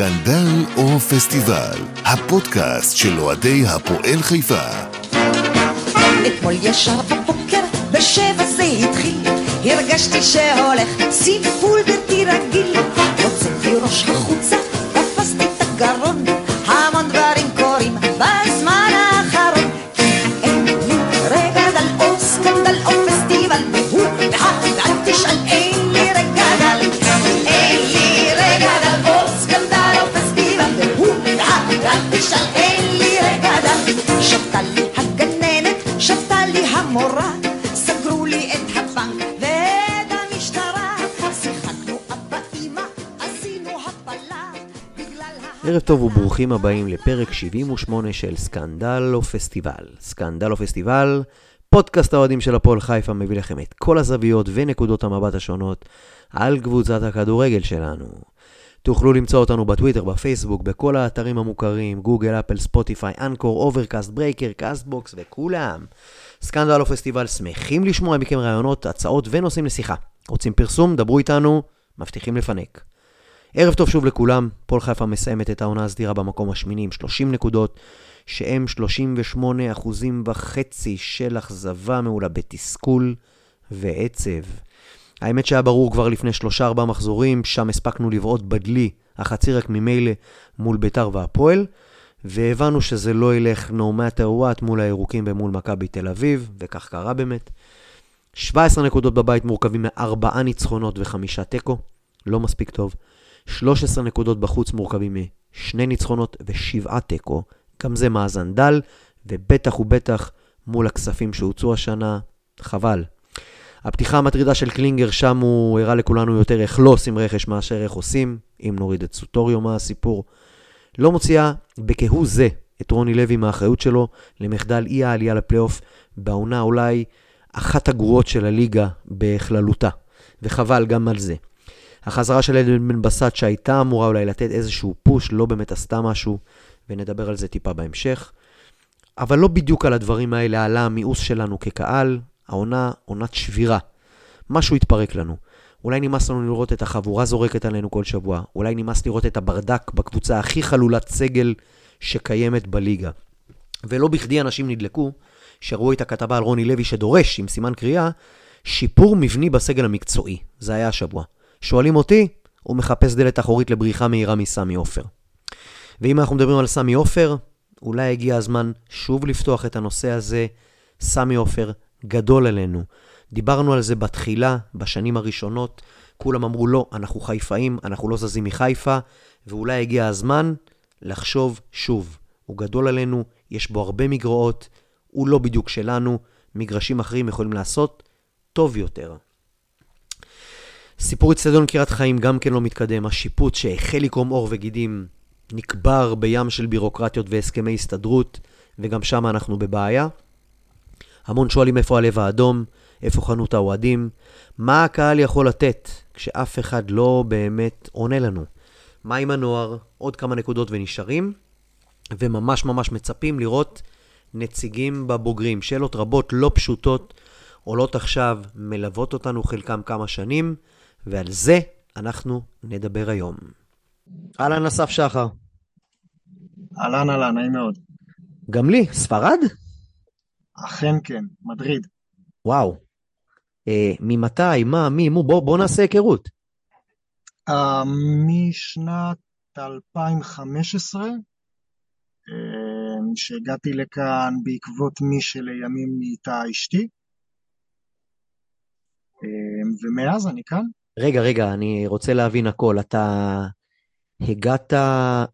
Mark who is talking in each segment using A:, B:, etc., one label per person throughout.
A: סקנדל או פסטיבל, הפודקאסט של אוהדי הפועל חיפה.
B: אתמול ישר בבוקר, בשבע זה התחיל, הרגשתי שהולך סיפול בלתי רגיל. הוצאתי ראש החוצה, תפסתי את הגרון, המורה, סגרו לי את הבנק ואת המשטרה. שיחקנו אבא אמא, עשינו הפלה, בגלל ה...
C: ערב טוב וברוכים הבאים לפרק 78 של סקנדל או פסטיבל. סקנדל או פסטיבל, פודקאסט האוהדים של הפועל חיפה מביא לכם את כל הזוויות ונקודות המבט השונות על קבוצת הכדורגל שלנו. תוכלו למצוא אותנו בטוויטר, בפייסבוק, בכל האתרים המוכרים, גוגל, אפל, ספוטיפיי, אנקור, אוברקאסט, ברייקר, קאסטבוקס וכולם. סקנדל או פסטיבל שמחים לשמוע מכם רעיונות, הצעות ונושאים לשיחה. רוצים פרסום? דברו איתנו, מבטיחים לפנק. ערב טוב שוב לכולם, פועל חיפה מסיימת את העונה הסדירה במקום השמיני עם 30 נקודות, שהם 38 אחוזים וחצי של אכזבה מעולה בתסכול ועצב. האמת שהיה ברור כבר לפני שלושה ארבעה מחזורים, שם הספקנו לבעוט בדלי, החצי רק ממילא, מול ביתר והפועל, והבנו שזה לא ילך no matter what מול הירוקים ומול מכבי תל אביב, וכך קרה באמת. 17 נקודות בבית מורכבים מארבעה ניצחונות וחמישה תיקו, לא מספיק טוב. 13 נקודות בחוץ מורכבים משני ניצחונות ושבעה תיקו, גם זה מאזן דל, ובטח ובטח מול הכספים שהוצאו השנה, חבל. הפתיחה המטרידה של קלינגר, שם הוא הראה לכולנו יותר איך לא עושים רכש מאשר איך עושים, אם נוריד את סוטוריו מה הסיפור. לא מוציאה בכהוא זה את רוני לוי מהאחריות שלו למחדל אי העלייה לפלייאוף בעונה אולי אחת הגרועות של הליגה בכללותה, וחבל גם על זה. החזרה של עדן בן בסט שהייתה אמורה אולי לתת איזשהו פוש, לא באמת עשתה משהו, ונדבר על זה טיפה בהמשך. אבל לא בדיוק על הדברים האלה עלה המיאוס שלנו כקהל, העונה עונת שבירה. משהו התפרק לנו. אולי נמאס לנו לראות את החבורה זורקת עלינו כל שבוע, אולי נמאס לראות את הברדק בקבוצה הכי חלולת סגל שקיימת בליגה. ולא בכדי אנשים נדלקו, שראו את הכתבה על רוני לוי שדורש, עם סימן קריאה, שיפור מבני בסגל המקצועי. זה היה השבוע. שואלים אותי, הוא מחפש דלת אחורית לבריחה מהירה מסמי עופר. ואם אנחנו מדברים על סמי עופר, אולי הגיע הזמן שוב לפתוח את הנושא הזה. סמי עופר גדול עלינו. דיברנו על זה בתחילה, בשנים הראשונות. כולם אמרו לא, אנחנו חיפאים, אנחנו לא זזים מחיפה, ואולי הגיע הזמן לחשוב שוב. הוא גדול עלינו, יש בו הרבה מגרעות, הוא לא בדיוק שלנו, מגרשים אחרים יכולים לעשות טוב יותר. סיפור אצטדיון קריית חיים גם כן לא מתקדם. השיפוט שהחל לקרום עור וגידים נקבר בים של בירוקרטיות והסכמי הסתדרות, וגם שם אנחנו בבעיה. המון שואלים איפה הלב האדום, איפה חנות האוהדים, מה הקהל יכול לתת כשאף אחד לא באמת עונה לנו. מה עם הנוער? עוד כמה נקודות ונשארים, וממש ממש מצפים לראות נציגים בבוגרים. שאלות רבות לא פשוטות עולות עכשיו, מלוות אותנו חלקם כמה שנים, ועל זה אנחנו נדבר היום. אהלן אסף שחר.
D: אהלן אהלן, נעים מאוד.
C: גם לי, ספרד?
D: אכן כן, מדריד.
C: וואו. אה, ממתי? מה? מי? מו? בוא, בוא נעשה היכרות.
D: Uh, משנת 2015, uh, שהגעתי לכאן בעקבות מי שלימים נהייתה אשתי, uh, ומאז אני כאן.
C: רגע, רגע, אני רוצה להבין הכל. אתה הגעת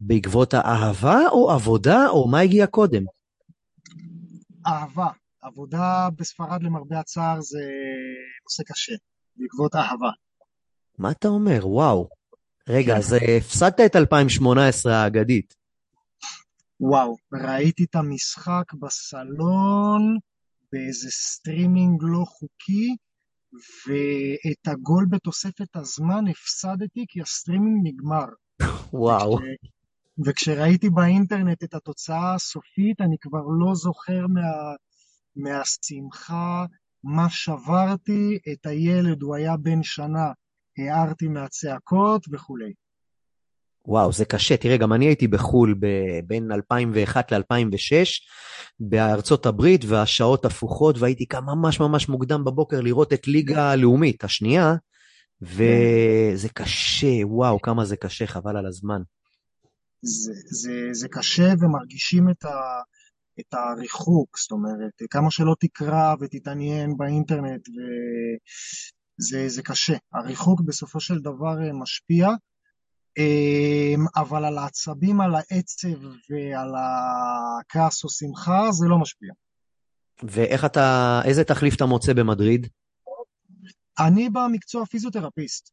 C: בעקבות האהבה או עבודה, או מה הגיע קודם?
D: אהבה. עבודה בספרד למרבה הצער זה נושא קשה, בעקבות אהבה.
C: מה אתה אומר? וואו. רגע, אז אה, הפסדת את 2018 האגדית.
D: וואו, ראיתי את המשחק בסלון באיזה סטרימינג לא חוקי, ואת הגול בתוספת הזמן הפסדתי כי הסטרימינג נגמר.
C: וואו.
D: וכש- וכשראיתי באינטרנט את התוצאה הסופית, אני כבר לא זוכר מה, מהשמחה מה שברתי, את הילד, הוא היה בן שנה, הערתי מהצעקות וכולי.
C: וואו, זה קשה. תראה, גם אני הייתי בחו"ל ב- בין 2001 ל-2006 בארצות הברית, והשעות הפוכות, והייתי קם ממש ממש מוקדם בבוקר לראות את ליגה הלאומית, השנייה, וזה קשה, וואו, כמה זה קשה, חבל על הזמן.
D: זה, זה, זה קשה ומרגישים את, ה, את הריחוק, זאת אומרת, כמה שלא תקרא ותתעניין באינטרנט, וזה זה קשה. הריחוק בסופו של דבר אה, משפיע, אמ, אבל על העצבים, על העצב ועל הכעס או שמחה, זה לא משפיע.
C: ואיך אתה, איזה תחליף אתה מוצא במדריד?
D: אני במקצוע פיזיותרפיסט.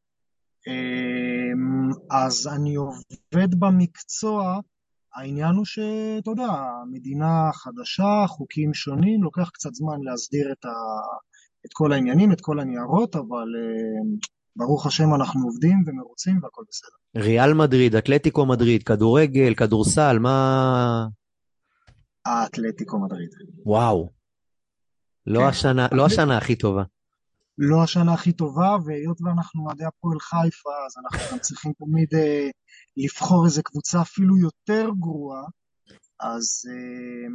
D: אמ, אז אני עובד במקצוע, העניין הוא שאתה יודע, מדינה חדשה, חוקים שונים, לוקח קצת זמן להסדיר את, ה, את כל העניינים, את כל הניירות, אבל אמ, ברוך השם אנחנו עובדים ומרוצים והכל בסדר.
C: ריאל מדריד, אתלטיקו מדריד, כדורגל, כדורסל, מה...
D: האתלטיקו מדריד.
C: וואו. לא,
D: כן.
C: השנה, לא השנה הכי טובה.
D: לא השנה הכי טובה, והיות ואנחנו אוהדי הפועל חיפה, אז אנחנו גם צריכים תמיד אה, לבחור איזה קבוצה אפילו יותר גרועה. אז אה,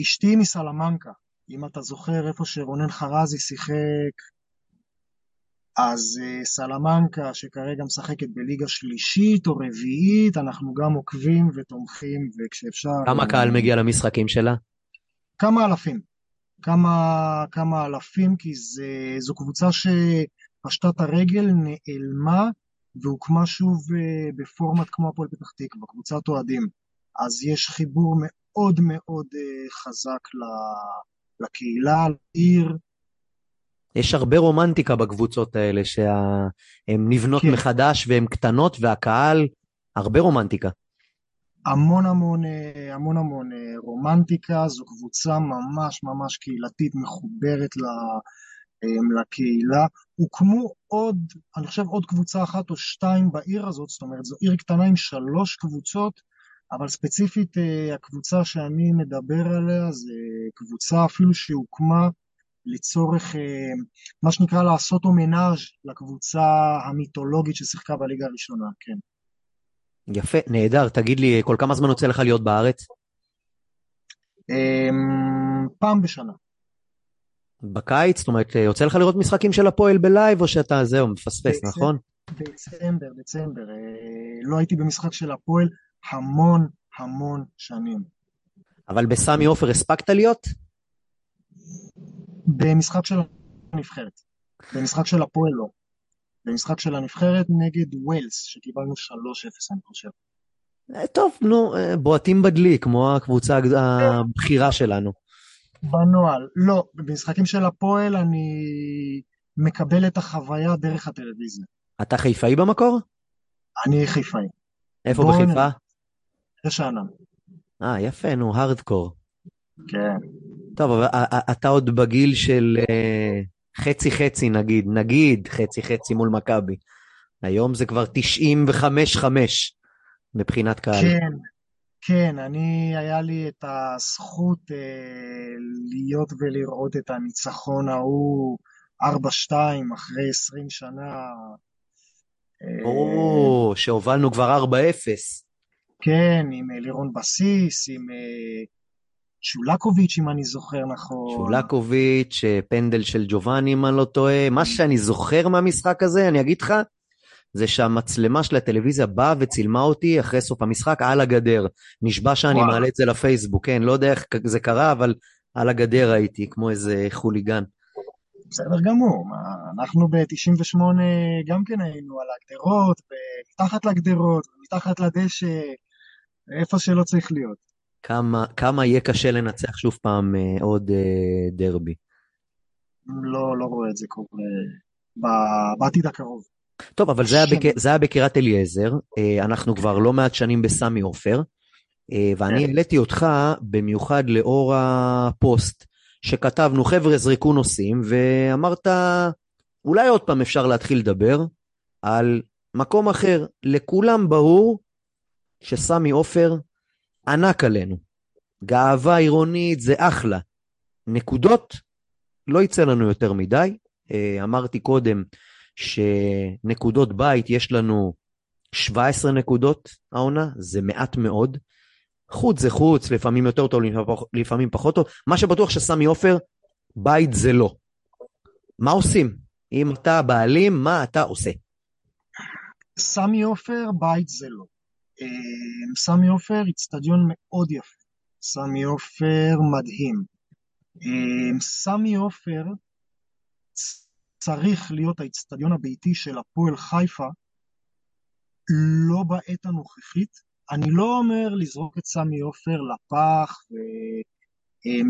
D: אשתי מסלמנקה, אם אתה זוכר איפה שרונן חרזי שיחק, אז אה, סלמנקה, שכרגע משחקת בליגה שלישית או רביעית, אנחנו גם עוקבים ותומכים, וכשאפשר...
C: כמה קהל מגיע למשחקים שלה?
D: כמה אלפים. כמה, כמה אלפים, כי זה, זו קבוצה שפשטה את הרגל, נעלמה, והוקמה שוב אה, בפורמט כמו הפועל פתח תקווה, קבוצת אוהדים. אז יש חיבור מאוד מאוד אה, חזק לקהילה, לעיר.
C: יש הרבה רומנטיקה בקבוצות האלה, שהן נבנות כן. מחדש והן קטנות, והקהל, הרבה רומנטיקה.
D: המון המון, אה, המון המון אה, רומנטיקה, זו קבוצה ממש ממש קהילתית, מחוברת אה, לקהילה. הוקמו עוד, אני חושב עוד קבוצה אחת או שתיים בעיר הזאת, זאת אומרת זו עיר קטנה עם שלוש קבוצות, אבל ספציפית הקבוצה שאני מדבר עליה זה קבוצה אפילו שהוקמה לצורך מה שנקרא לעשות הומנאז' לקבוצה המיתולוגית ששיחקה בליגה הראשונה, כן.
C: יפה, נהדר. תגיד לי, כל כמה זמן יוצא לך להיות בארץ?
D: אמ, פעם בשנה.
C: בקיץ? זאת אומרת, יוצא לך לראות משחקים של הפועל בלייב, או שאתה, זהו, מפספס, נכון?
D: דצמבר, דצמבר. אה, לא הייתי במשחק של הפועל המון המון שנים.
C: אבל בסמי עופר הספקת להיות?
D: במשחק של הנבחרת. במשחק של הפועל לא. במשחק של הנבחרת נגד ווילס, שקיבלנו 3-0 אני חושב.
C: אה, טוב, נו, אה, בועטים בדלי, כמו הקבוצה הבכירה שלנו.
D: בנוהל, לא, במשחקים של הפועל אני מקבל את החוויה דרך הטלוויזיה.
C: אתה חיפאי במקור?
D: אני חיפאי.
C: איפה בחיפה?
D: רשענן.
C: אה, יפה, נו, הארדקור.
D: כן.
C: טוב, אבל אתה עוד בגיל של חצי חצי נגיד, נגיד חצי חצי מול מכבי. היום זה כבר 95-5 מבחינת קהל.
D: כן, כן, אני, היה לי את הזכות אה, להיות ולראות את הניצחון ההוא 4-2 אחרי 20 שנה.
C: או, אה, שהובלנו כבר 4-0.
D: כן, עם אה, לירון בסיס, עם אה, שולקוביץ', אם אני זוכר נכון.
C: שולקוביץ', פנדל של ג'ובאני, אם אני לא טועה. מה שאני זוכר מהמשחק הזה, אני אגיד לך, זה שהמצלמה של הטלוויזיה באה וצילמה אותי אחרי סוף המשחק על הגדר. נשבע שאני וואו. מעלה את זה לפייסבוק, כן, לא יודע איך זה קרה, אבל על הגדר הייתי, כמו איזה חוליגן.
D: בסדר גמור, אנחנו ב-98 גם כן היינו על הגדרות, מתחת לגדרות, מתחת לדשא, איפה שלא צריך להיות.
C: כמה, כמה יהיה קשה לנצח שוב פעם אה, עוד אה, דרבי?
D: לא, לא רואה את זה קורה בעתיד הקרוב.
C: טוב, אבל זה היה, בק... זה היה בקירת אליעזר, אה, אנחנו כבר לא מעט שנים בסמי עופר, אה, ואני כן. העליתי אותך במיוחד לאור הפוסט שכתבנו, חבר'ה זרקו נושאים, ואמרת, אולי עוד פעם אפשר להתחיל לדבר על מקום אחר. לכולם ברור שסמי עופר ענק עלינו. גאווה עירונית זה אחלה. נקודות, לא יצא לנו יותר מדי. אה, אמרתי קודם שנקודות בית יש לנו 17 נקודות העונה, זה מעט מאוד. חוץ זה חוץ, לפעמים יותר טוב, לפעמים פחות טוב. מה שבטוח שסמי עופר, בית זה לא. מה עושים? אם אתה הבעלים, מה אתה עושה?
D: סמי עופר, בית זה לא. אה, סמי עופר, איצטדיון מאוד יפה. סמי עופר, מדהים. אה, סמי עופר צריך להיות האיצטדיון הביתי של הפועל חיפה, לא בעת הנוכחית. אני לא אומר לזרוק את סמי עופר לפח, אה,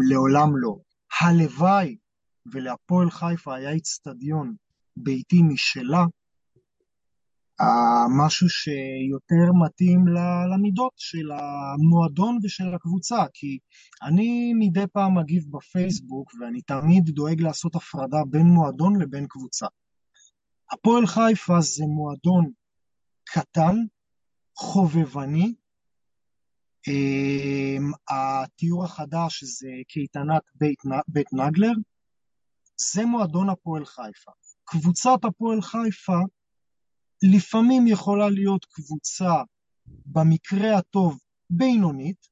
D: לא. הלוואי ולהפועל חיפה היה איצטדיון ביתי משלה, משהו שיותר מתאים למידות של המועדון ושל הקבוצה, כי אני מדי פעם מגיב בפייסבוק ואני תמיד דואג לעשות הפרדה בין מועדון לבין קבוצה. הפועל חיפה זה מועדון קטן, חובבני, אמ, התיאור החדש זה קייטנת בית, בית נגלר, זה מועדון הפועל חיפה. קבוצת הפועל חיפה לפעמים יכולה להיות קבוצה במקרה הטוב בינונית,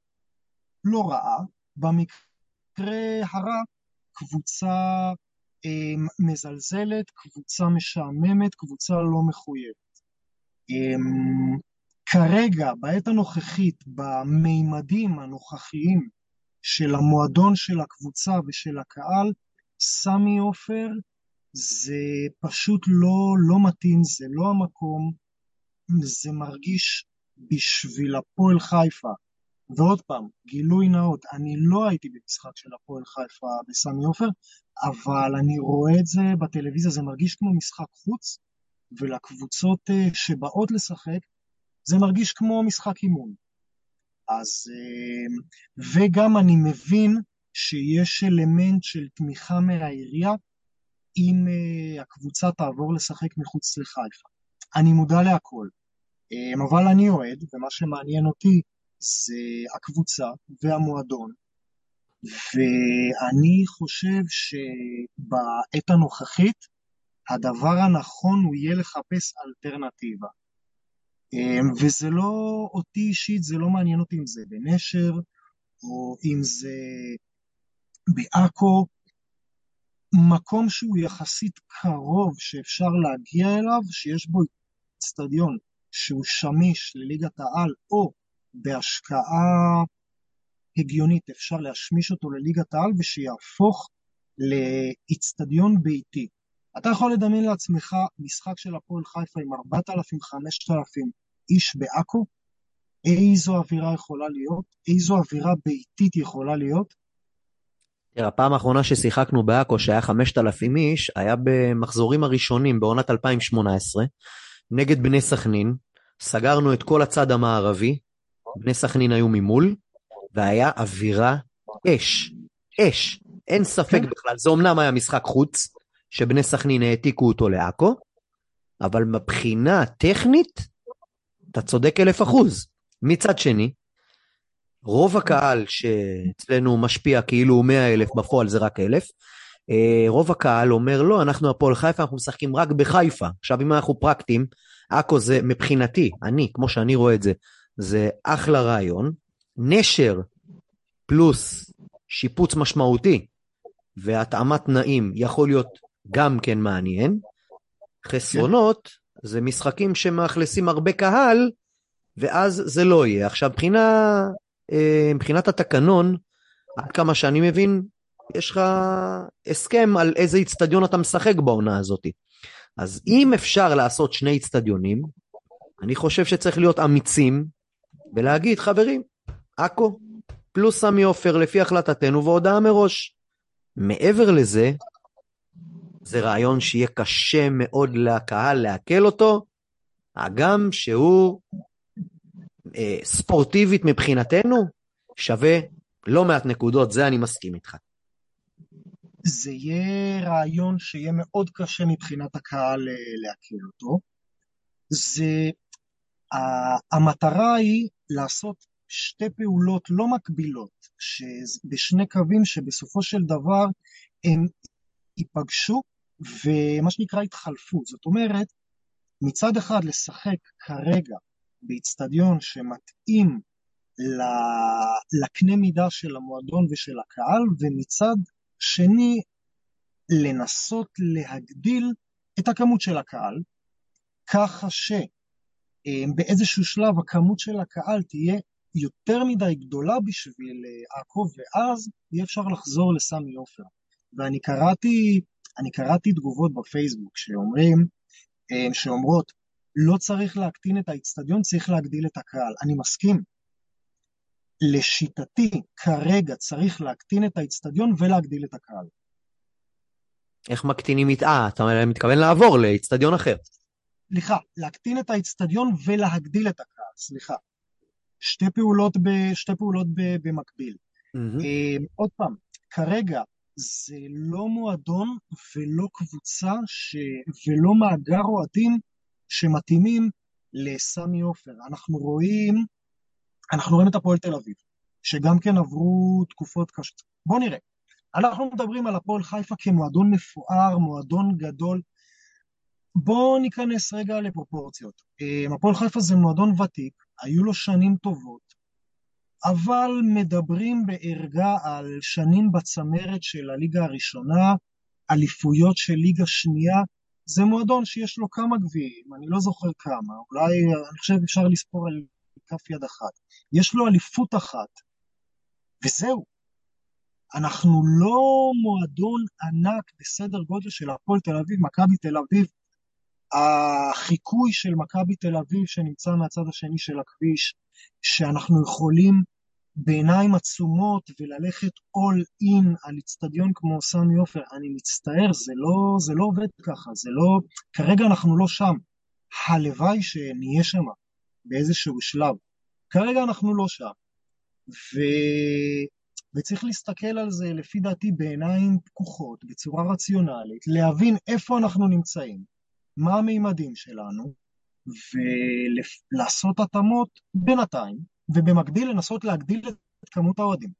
D: לא רעה, במקרה הרע קבוצה אה, מזלזלת, קבוצה משעממת, קבוצה לא מחויבת. אה, כרגע, בעת הנוכחית, במימדים הנוכחיים של המועדון של הקבוצה ושל הקהל, סמי עופר זה פשוט לא, לא מתאים, זה לא המקום, זה מרגיש בשביל הפועל חיפה. ועוד פעם, גילוי נאות, אני לא הייתי במשחק של הפועל חיפה בסמי עופר, אבל אני רואה את זה בטלוויזיה, זה מרגיש כמו משחק חוץ, ולקבוצות אה, שבאות לשחק, זה מרגיש כמו משחק אימון. אז, אה, וגם אני מבין שיש אלמנט של תמיכה מהעירייה, אם uh, הקבוצה תעבור לשחק מחוץ לחיפה. אני מודע להכל, um, אבל אני אוהד, ומה שמעניין אותי זה הקבוצה והמועדון, ואני חושב שבעת הנוכחית הדבר הנכון הוא יהיה לחפש אלטרנטיבה. Um, וזה לא אותי אישית, זה לא מעניין אותי אם זה בנשר, או אם זה בעכו, מקום שהוא יחסית קרוב שאפשר להגיע אליו, שיש בו אצטדיון שהוא שמיש לליגת העל, או בהשקעה הגיונית אפשר להשמיש אותו לליגת העל ושיהפוך לאצטדיון ביתי. אתה יכול לדמיין לעצמך משחק של הפועל חיפה עם 4,000-5,000 איש בעכו? איזו אווירה יכולה להיות? איזו אווירה ביתית יכולה להיות?
C: תראה, הפעם האחרונה ששיחקנו בעכו, שהיה 5,000 איש, היה במחזורים הראשונים בעונת 2018, נגד בני סכנין. סגרנו את כל הצד המערבי, בני סכנין היו ממול, והיה אווירה אש, אש, אין ספק כן. בכלל. זה אמנם היה משחק חוץ, שבני סכנין העתיקו אותו לעכו, אבל מבחינה טכנית, אתה צודק אלף אחוז. מצד שני, רוב הקהל שאצלנו משפיע כאילו הוא 100 אלף, בפועל זה רק אלף. אה, רוב הקהל אומר, לא, אנחנו הפועל חיפה, אנחנו משחקים רק בחיפה. עכשיו, אם אנחנו פרקטיים, עכו זה מבחינתי, אני, כמו שאני רואה את זה, זה אחלה רעיון. נשר פלוס שיפוץ משמעותי והתאמת תנאים יכול להיות גם כן מעניין. חסרונות זה משחקים שמאכלסים הרבה קהל, ואז זה לא יהיה. עכשיו, מבחינה מבחינת התקנון, עד כמה שאני מבין, יש לך הסכם על איזה איצטדיון אתה משחק בעונה הזאת. אז אם אפשר לעשות שני איצטדיונים, אני חושב שצריך להיות אמיצים ולהגיד, חברים, עכו פלוס סמי עופר לפי החלטתנו והודעה מראש. מעבר לזה, זה רעיון שיהיה קשה מאוד לקהל לעכל אותו, הגם שהוא אה, ספורטיבית מבחינתנו, שווה לא מעט נקודות, זה אני מסכים איתך.
D: זה יהיה רעיון שיהיה מאוד קשה מבחינת הקהל אה, לעכל אותו. זה, המטרה היא לעשות שתי פעולות לא מקבילות, בשני קווים שבסופו של דבר הם ייפגשו ומה שנקרא התחלפו. זאת אומרת, מצד אחד לשחק כרגע באיצטדיון שמתאים לקנה מידה של המועדון ושל הקהל, ומצד שני לנסות להגדיל את הכמות של הקהל, ככה שבאיזשהו שלב הכמות של הקהל תהיה יותר מדי גדולה בשביל אה, עכו, ואז יהיה אפשר לחזור לסמי עופר. ואני קראתי, קראתי תגובות בפייסבוק שאומרים, אה, שאומרות, לא צריך להקטין את האיצטדיון, צריך להגדיל את הקהל. אני מסכים. לשיטתי, כרגע צריך להקטין את האיצטדיון ולהגדיל את הקהל.
C: איך מקטינים את... אה, אתה מתכוון לעבור לאיצטדיון אחר.
D: סליחה, להקטין את האיצטדיון ולהגדיל את הקהל, סליחה. שתי פעולות, ב, שתי פעולות ב, במקביל. Mm-hmm. עוד פעם, כרגע זה לא מועדון ולא קבוצה ש... ולא מאגר אוהדים שמתאימים לסמי עופר. אנחנו רואים, אנחנו רואים את הפועל תל אביב, שגם כן עברו תקופות קשות. בואו נראה. אנחנו מדברים על הפועל חיפה כמועדון מפואר, מועדון גדול. בואו ניכנס רגע לפרופורציות. אה, הפועל חיפה זה מועדון ותיק, היו לו שנים טובות, אבל מדברים בערגה על שנים בצמרת של הליגה הראשונה, אליפויות של ליגה שנייה, זה מועדון שיש לו כמה גביעים, אני לא זוכר כמה, אולי, אני חושב אפשר לספור על כף יד אחת. יש לו אליפות אחת, וזהו. אנחנו לא מועדון ענק בסדר גודל של הפועל תל אביב, מכבי תל אביב, החיקוי של מכבי תל אביב שנמצא מהצד השני של הכביש, שאנחנו יכולים בעיניים עצומות וללכת all in על איצטדיון כמו סמי עופר, אני מצטער, זה לא, זה לא עובד ככה, זה לא, כרגע אנחנו לא שם. הלוואי שנהיה שם באיזשהו שלב. כרגע אנחנו לא שם. ו... וצריך להסתכל על זה לפי דעתי בעיניים פקוחות, בצורה רציונלית, להבין איפה אנחנו נמצאים, מה המימדים שלנו, ולעשות התאמות בינתיים, ובמקביל לנסות להגדיל את כמות האוהדים.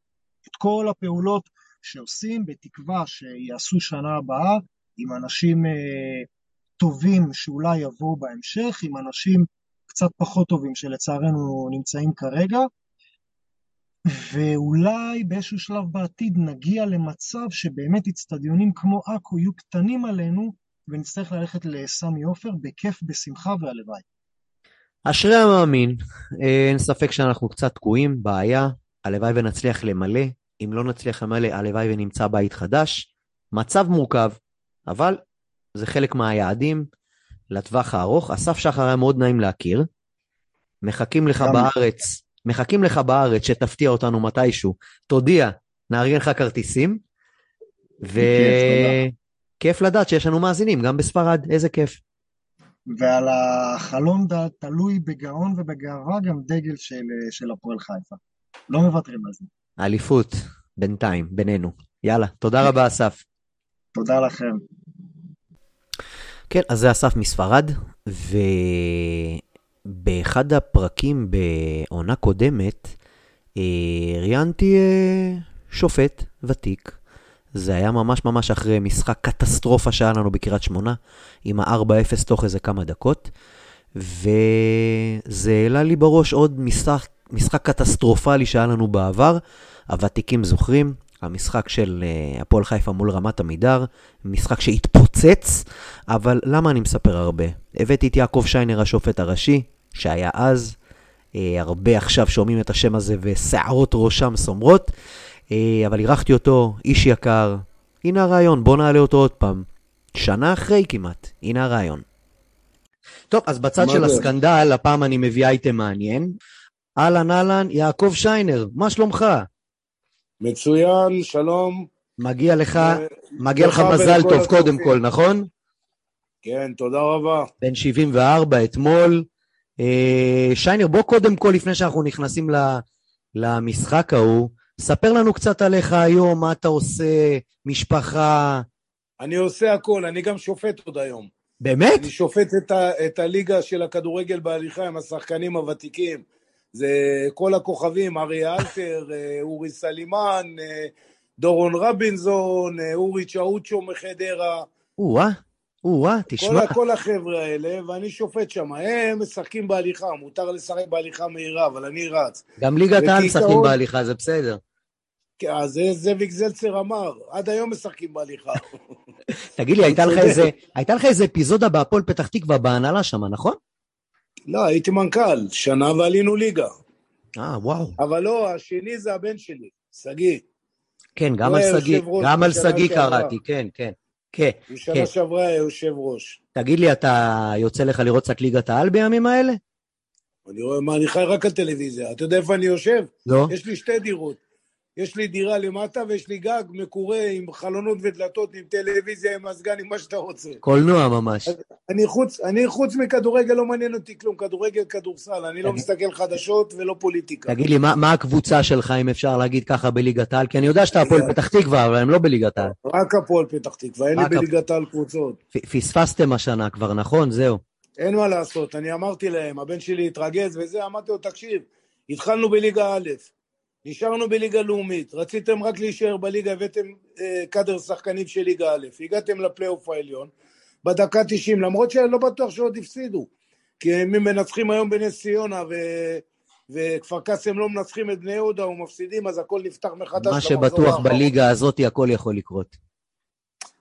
D: את כל הפעולות שעושים בתקווה שיעשו שנה הבאה עם אנשים אה, טובים שאולי יבואו בהמשך, עם אנשים קצת פחות טובים שלצערנו נמצאים כרגע, ואולי באיזשהו שלב בעתיד נגיע למצב שבאמת אצטדיונים כמו עכו יהיו קטנים עלינו ונצטרך ללכת לסמי עופר בכיף, בשמחה והלוואי.
C: אשרי המאמין, אין ספק שאנחנו קצת תקועים, בעיה, הלוואי ונצליח למלא, אם לא נצליח למלא, הלוואי ונמצא בית חדש. מצב מורכב, אבל זה חלק מהיעדים לטווח הארוך. אסף שחר היה מאוד נעים להכיר. מחכים לך בארץ, מחכים לך בארץ שתפתיע אותנו מתישהו. תודיע, נארגן לך כרטיסים. וכיף לדעת שיש לנו מאזינים, גם בספרד, איזה כיף.
D: ועל החלון תלוי בגאון ובגאווה גם דגל של, של הפועל חיפה. לא מוותרים על זה.
C: אליפות, בינתיים, בינינו. יאללה, תודה רבה אסף.
D: תודה לכם.
C: כן, אז זה אסף מספרד, ובאחד הפרקים בעונה קודמת, אה, ראיינתי אה, שופט ותיק. זה היה ממש ממש אחרי משחק קטסטרופה שהיה לנו בקריית שמונה, עם ה-4-0 תוך איזה כמה דקות, וזה העלה לי בראש עוד משחק, משחק קטסטרופלי שהיה לנו בעבר. הוותיקים זוכרים, המשחק של uh, הפועל חיפה מול רמת עמידר, משחק שהתפוצץ, אבל למה אני מספר הרבה? הבאתי את יעקב שיינר, השופט הראשי, שהיה אז, uh, הרבה עכשיו שומעים את השם הזה ושערות ראשם סומרות, אבל אירחתי אותו, איש יקר, הנה הרעיון, בוא נעלה אותו עוד פעם. שנה אחרי כמעט, הנה הרעיון. טוב, אז בצד של זה? הסקנדל, הפעם אני מביא אייטם מעניין. אהלן אהלן, יעקב שיינר, מה שלומך?
E: מצוין, שלום.
C: מגיע לך, ו... מגיע לך מזל טוב הצופים. קודם כל, נכון?
E: כן, תודה רבה.
C: בן 74 אתמול. אה, שיינר, בוא קודם כל, לפני שאנחנו נכנסים למשחק ההוא, ספר לנו קצת עליך היום, מה אתה עושה, משפחה.
E: אני עושה הכל, אני גם שופט עוד היום.
C: באמת?
E: אני שופט את, ה, את הליגה של הכדורגל בהליכה עם השחקנים הוותיקים. זה כל הכוכבים, ארי אלתר, אה, אורי סלימן, אה, דורון רבינזון, אה, אורי צ'אוצ'ו מחדרה.
C: או-אה. או-אה, תשמע.
E: כל, כל החבר'ה האלה, ואני שופט שם, הם משחקים בהליכה, מותר לשחק בהליכה מהירה, אבל אני רץ.
C: גם ליגת העל משחקים בהליכה, זה בסדר.
E: אז זה זאביק זלצר אמר, עד היום משחקים בהליכה.
C: תגיד לי, הייתה לך. איזה- הייתה לך איזה אפיזודה בהפועל פתח תקווה בהנהלה שם, נכון?
E: לא, הייתי מנכ"ל, שנה ועלינו ליגה.
C: אה, וואו.
E: אבל לא, השני זה הבן שלי, שגיא.
C: כן, גם
E: הוא
C: על שגיא, גם על
E: בשנה
C: שגיא. קראתי, כן, כן. כן. כן.
E: שנה שעברה היה יושב ראש.
C: תגיד לי, אתה יוצא לך לראות קצת ליגת העל בימים האלה?
E: אני רואה מה, אני חי רק על טלוויזיה. אתה יודע איפה אני יושב?
C: לא.
E: יש לי שתי דירות. יש לי דירה למטה ויש לי גג מקורה עם חלונות ודלתות, עם טלוויזיה, עם מזגן, עם מה שאתה רוצה.
C: קולנוע ממש.
E: אני חוץ, אני חוץ מכדורגל לא מעניין אותי כלום, כדורגל, כדורסל, אני לא מסתכל חדשות ולא פוליטיקה.
C: תגיד לי, מה, מה הקבוצה שלך, אם אפשר להגיד ככה, בליגת העל? כי אני יודע שאתה הפועל פתח תקווה, אבל הם לא בליגת העל.
E: רק הפועל פתח תקווה, אין לי בליגת העל קבוצות.
C: פספסתם השנה כבר, נכון? זהו.
E: אין מה לעשות, אני אמרתי להם, הבן שלי התרגז וזה, אמרתי לו, תקשיב, התחלנו בליגה א', נשארנו בליגה לאומית, רציתם רק להישאר בליגה, הבאתם אה, קאדר שחקנים של ליגה א', הגעתם לפלייאוף העליון, בדקה 90, למרות שאני לא בטוח שעוד הפסידו, כי הם מנצחים היום בנס ציונה ו... וכפר קאסם לא מנצחים את בני יהודה ומפסידים, אז הכל נפתח מחדש.
C: מה שבטוח. בליגה הזאת, הכל יכול לקרות.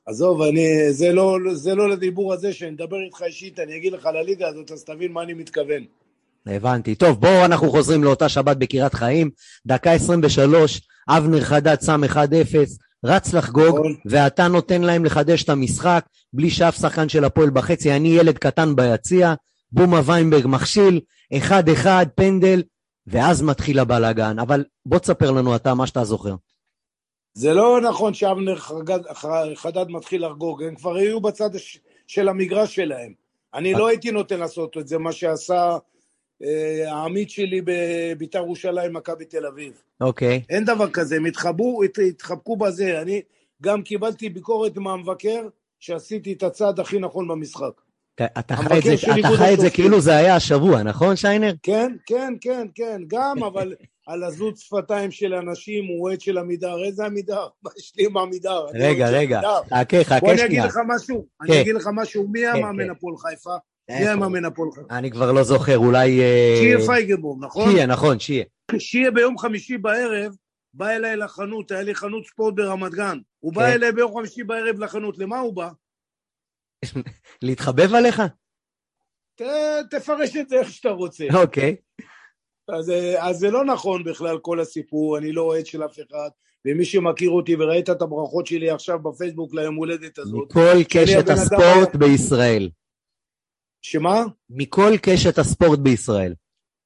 E: עזוב, אני, זה, לא, זה לא לדיבור הזה, שאני אדבר איתך אישית, אני אגיד לך על הליגה הזאת, אז תבין מה אני מתכוון.
C: הבנתי. טוב, בואו אנחנו חוזרים לאותה שבת בקריית חיים. דקה 23, אבנר חדד שם 1-0, רץ לחגוג,
E: נכון.
C: ואתה נותן להם לחדש את המשחק, בלי שאף שחקן של הפועל בחצי. אני ילד קטן ביציע, בומה ויינברג מכשיל, 1-1, פנדל, ואז מתחיל הבלאגן. אבל בוא תספר לנו אתה מה שאתה זוכר.
E: זה לא נכון שאבנר חגד, חדד מתחיל לחגוג, הם כבר היו בצד של המגרש שלהם. אני לא הייתי נותן לעשות את זה, מה שעשה אה, העמית שלי בביתר ירושלים, מכבי תל אביב.
C: אוקיי.
E: אין דבר כזה, הם התחבאו, הת- התחבקו בזה. אני גם קיבלתי ביקורת מהמבקר שעשיתי את הצעד הכי נכון במשחק.
C: אתה- חי את זה- אתה חי את זה. כאילו זה היה השבוע, נכון, שיינר?
E: כן, כן, כן, כן, גם, אבל על עזות שפתיים של אנשים, הוא אוהד של עמידר. איזה עמידר? מה יש לי עם עמידר?
C: רגע, רגע. חכה, חכה
E: בוא אני אגיד
C: שנייה.
E: לך משהו,
C: כן.
E: אני אגיד לך משהו, מי
C: כן,
E: המאמן
C: כן.
E: הפועל חיפה? מי? המאמן הפועל חיפה?
C: אני כבר לא זוכר, אולי... אה,
E: שיהיה פייגבום, נכון?
C: שיהיה, נכון, שיהיה.
E: שיהיה ביום חמישי בערב, בא אליי לחנות, היה לי חנות ספורט ברמת גן. הוא בא
C: כן.
E: אליי ביום חמישי בערב לחנות, למה הוא בא?
C: להתחבב עליך?
E: תפרש את זה איך שאתה רוצה.
C: אוקיי.
E: אז, אה, אז זה לא נכון בכלל כל הסיפור, אני לא אוהד של אף אחד, ומי שמכיר אותי וראית את הברכות שלי עכשיו בפייסבוק ליום הולדת הזאת,
C: מכל קשת הספורט בישראל.
E: שמה?
C: מכל קשת הספורט בישראל.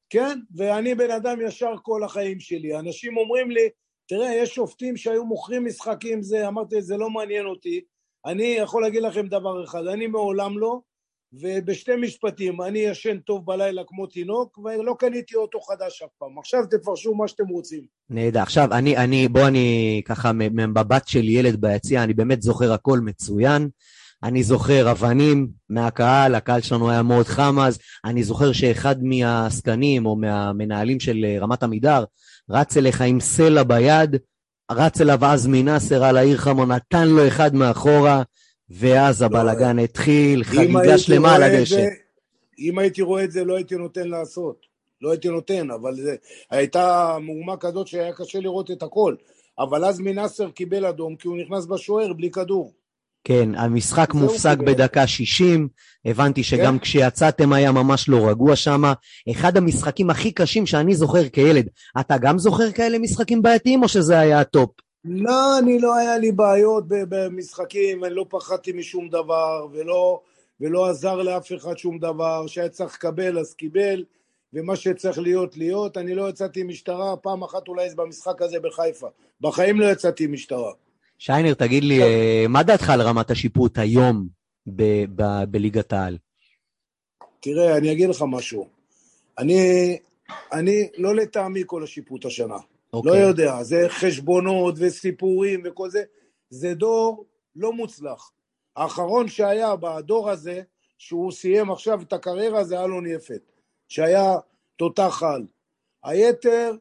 E: כן, ואני בן אדם ישר כל החיים שלי. אנשים אומרים לי, תראה, יש שופטים שהיו מוכרים משחקים זה, אמרתי, זה לא מעניין אותי. אני יכול להגיד לכם דבר אחד, אני מעולם לא, ובשתי משפטים, אני ישן טוב בלילה כמו תינוק, ולא קניתי אוטו חדש אף פעם. עכשיו תפרשו מה שאתם רוצים.
C: נהדר. עכשיו, אני, אני, בוא אני ככה מ- ממבט של ילד ביציע, אני באמת זוכר הכל מצוין. אני זוכר אבנים מהקהל, הקהל שלנו היה מאוד חם אז. אני זוכר שאחד מהעסקנים או מהמנהלים של אה, רמת עמידר רץ אליך עם סלע ביד, רץ אליו עזמי נאסר על העיר חמו, נתן לו אחד מאחורה, ואז הבלגן התחיל,
E: אם
C: חגיגה שלמה על הדשא.
E: זה- אם הייתי רואה את זה, לא הייתי נותן לעשות. לא הייתי נותן, אבל זה, הייתה מהומה כזאת שהיה קשה לראות את הכל. אבל אז מנאסר קיבל אדום כי הוא נכנס בשוער בלי כדור.
C: כן, המשחק מופסק. בדקה 60, הבנתי שגם
E: כן.
C: כשיצאתם היה ממש לא רגוע שם. אחד המשחקים הכי קשים שאני זוכר כילד. אתה גם זוכר כאלה משחקים בעייתיים או שזה היה הטופ?
E: לא, אני לא היה לי בעיות במשחקים, אני לא פחדתי משום דבר, ולא, ולא עזר לאף אחד שום דבר. שהיה צריך לקבל, אז קיבל, ומה שצריך להיות, להיות. אני לא יצאתי משטרה, פעם אחת אולי במשחק הזה בחיפה. בחיים לא יצאתי משטרה.
C: שיינר, תגיד לי, אה, מה דעתך על רמת השיפוט היום ב- ב- בליגת העל?
E: תראה, אני אגיד לך משהו. אני, אני לא לטעמי כל השיפוט השנה. לא
C: אוקיי.
E: יודע, זה חשבונות וסיפורים וכל זה. זה דור לא מוצלח. האחרון שהיה בדור הזה, שהוא סיים עכשיו את הקריירה, זה אלון יפת, שהיה תותח על. היתר,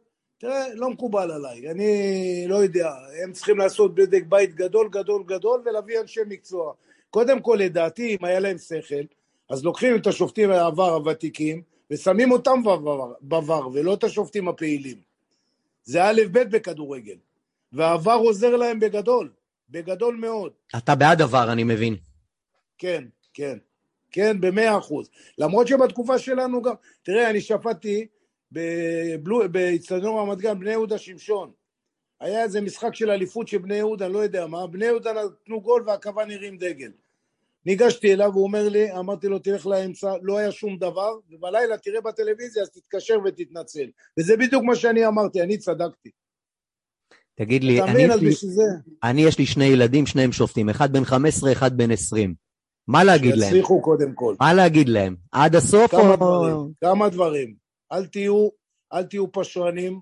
E: תראה, לא מקובל עליי. אני לא יודע, הם צריכים לעשות בדק בית גדול, גדול, גדול, ולהביא אנשי מקצוע. קודם כל, לדעתי, אם היה להם שכל, אז לוקחים את השופטים העבר הוותיקים, ושמים אותם בבר, בבר, ולא את השופטים הפעילים. זה א' ב' בכדורגל. והעבר עוזר להם בגדול, בגדול מאוד.
C: אתה בעד עבר, אני מבין.
E: כן, כן. כן, במאה אחוז. למרות שבתקופה שלנו גם, תראה, אני שפטתי באצטדיון רמת גן, בני יהודה שמשון. היה איזה משחק של אליפות של בני יהודה, לא יודע מה, בני יהודה נתנו גול והקוון הרים דגל. ניגשתי אליו, הוא אומר לי, אמרתי לו, תלך לאמצע, לא היה שום דבר, ובלילה תראה בטלוויזיה, אז תתקשר ותתנצל. וזה בדיוק מה שאני אמרתי, אני צדקתי.
C: תגיד לי, אני, יש לי, אני יש לי שני ילדים, שניהם שופטים, אחד בן 15, אחד בן 20. מה להגיד להם?
E: שיצליחו קודם כל.
C: מה להגיד להם? עד הסוף
E: כמה
C: או...
E: דברים, כמה דברים. אל תהיו, אל תהיו פשרנים.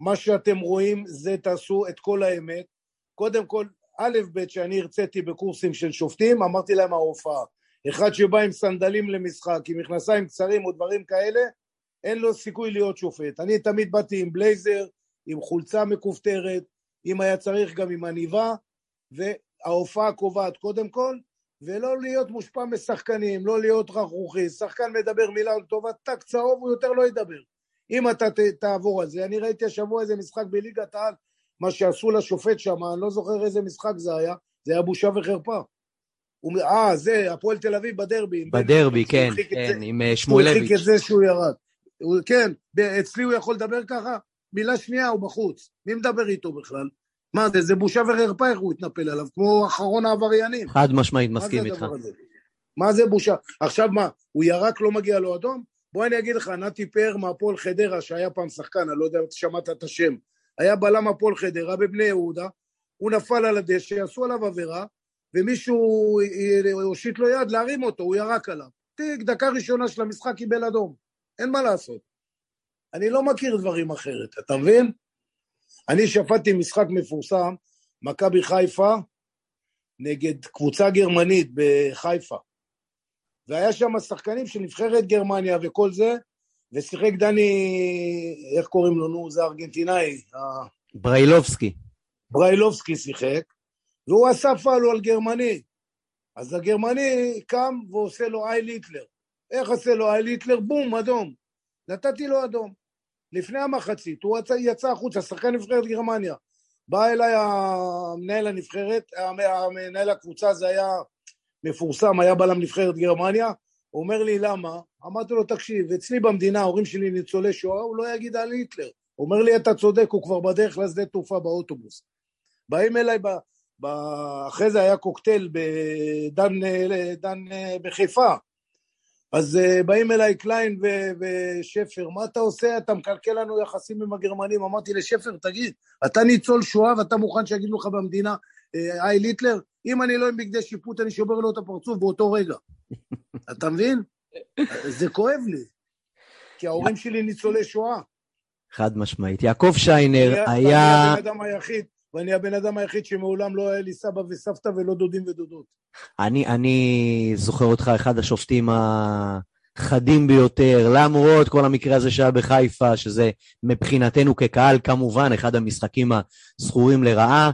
E: מה שאתם רואים, זה תעשו את כל האמת. קודם כל, א', ב', שאני הרציתי בקורסים של שופטים, אמרתי להם ההופעה. אחד שבא עם סנדלים למשחק, עם מכנסיים קצרים או דברים כאלה, אין לו סיכוי להיות שופט. אני תמיד באתי עם בלייזר, עם חולצה מכופתרת, אם היה צריך גם עם עניבה, וההופעה קובעת קודם כל, ולא להיות מושפע משחקנים, לא להיות רכרוכי. שחקן מדבר מילה לטובת טק צהוב, הוא יותר לא ידבר. אם אתה ת, תעבור על זה, אני ראיתי השבוע איזה משחק בליגת העל, מה שעשו לשופט שם, אני לא זוכר איזה משחק זה היה, זה היה בושה וחרפה. אה, זה, הפועל תל אביב בדרבי.
C: בדרבי, כן, כן, עם אה, שמואלביץ'.
E: הוא הרחיק את זה שהוא ירד. כן, אצלי הוא יכול לדבר ככה, מילה שנייה הוא בחוץ. מי מדבר איתו בכלל? מה זה, זה בושה וחרפה איך הוא התנפל עליו, כמו אחרון העבריינים.
C: חד משמעית, מסכים איתך.
E: מה זה בושה? עכשיו מה, הוא ירק לא מגיע לו אדום? בוא אני אגיד לך, נתי פאר מהפועל חדרה, שהיה פעם שחקן, אני לא יודע אם שמעת את השם, היה בלם הפועל חדרה בבני יהודה, הוא נפל על הדשא, עשו עליו עבירה, ומישהו הושיט לו יד להרים אותו, הוא ירק עליו. תיק, דקה ראשונה של המשחק קיבל אדום. אין מה לעשות. אני לא מכיר דברים אחרת, אתה מבין? אני שפטתי משחק מפורסם, מכבי חיפה נגד קבוצה גרמנית בחיפה. והיה שם שחקנים של נבחרת גרמניה וכל זה, ושיחק דני, איך קוראים לו, נו, זה ארגנטינאי.
C: בריילובסקי.
E: בריילובסקי שיחק, והוא עשה פעלו על גרמני. אז הגרמני קם ועושה לו אייל היטלר. איך עושה לו אייל היטלר? בום, אדום. נתתי לו אדום. לפני המחצית, הוא יצא, החוצה, שחקן נבחרת גרמניה. בא אליי המנהל הנבחרת, המנהל הקבוצה זה היה מפורסם, היה בלם נבחרת גרמניה, הוא אומר לי למה? אמרתי לו תקשיב, אצלי במדינה ההורים שלי ניצולי שואה, הוא לא יגיד על היטלר. הוא אומר לי אתה צודק, הוא כבר בדרך לשדה תעופה באוטובוס. באים אליי, ב, אחרי זה היה קוקטייל בדן, דן, בחיפה, אז uh, באים אליי קליין ו- ושפר, מה אתה עושה? אתה מקלקל לנו יחסים עם הגרמנים. אמרתי לשפר, תגיד, אתה ניצול שואה ואתה מוכן שיגידו לך במדינה, Heil Hitler, אם אני לא עם בגדי שיפוט, אני שובר לו את הפרצוף באותו רגע. אתה מבין? זה כואב לי, כי ההורים שלי ניצולי שואה.
C: חד משמעית. יעקב שיינר היה...
E: היה... הבן אדם היחיד, ואני הבן אדם היחיד שמעולם לא היה לי סבא וסבתא ולא דודים ודודות.
C: אני, אני זוכר אותך אחד השופטים החדים ביותר, למרות כל המקרה הזה שהיה בחיפה, שזה מבחינתנו כקהל כמובן אחד המשחקים הזכורים לרעה,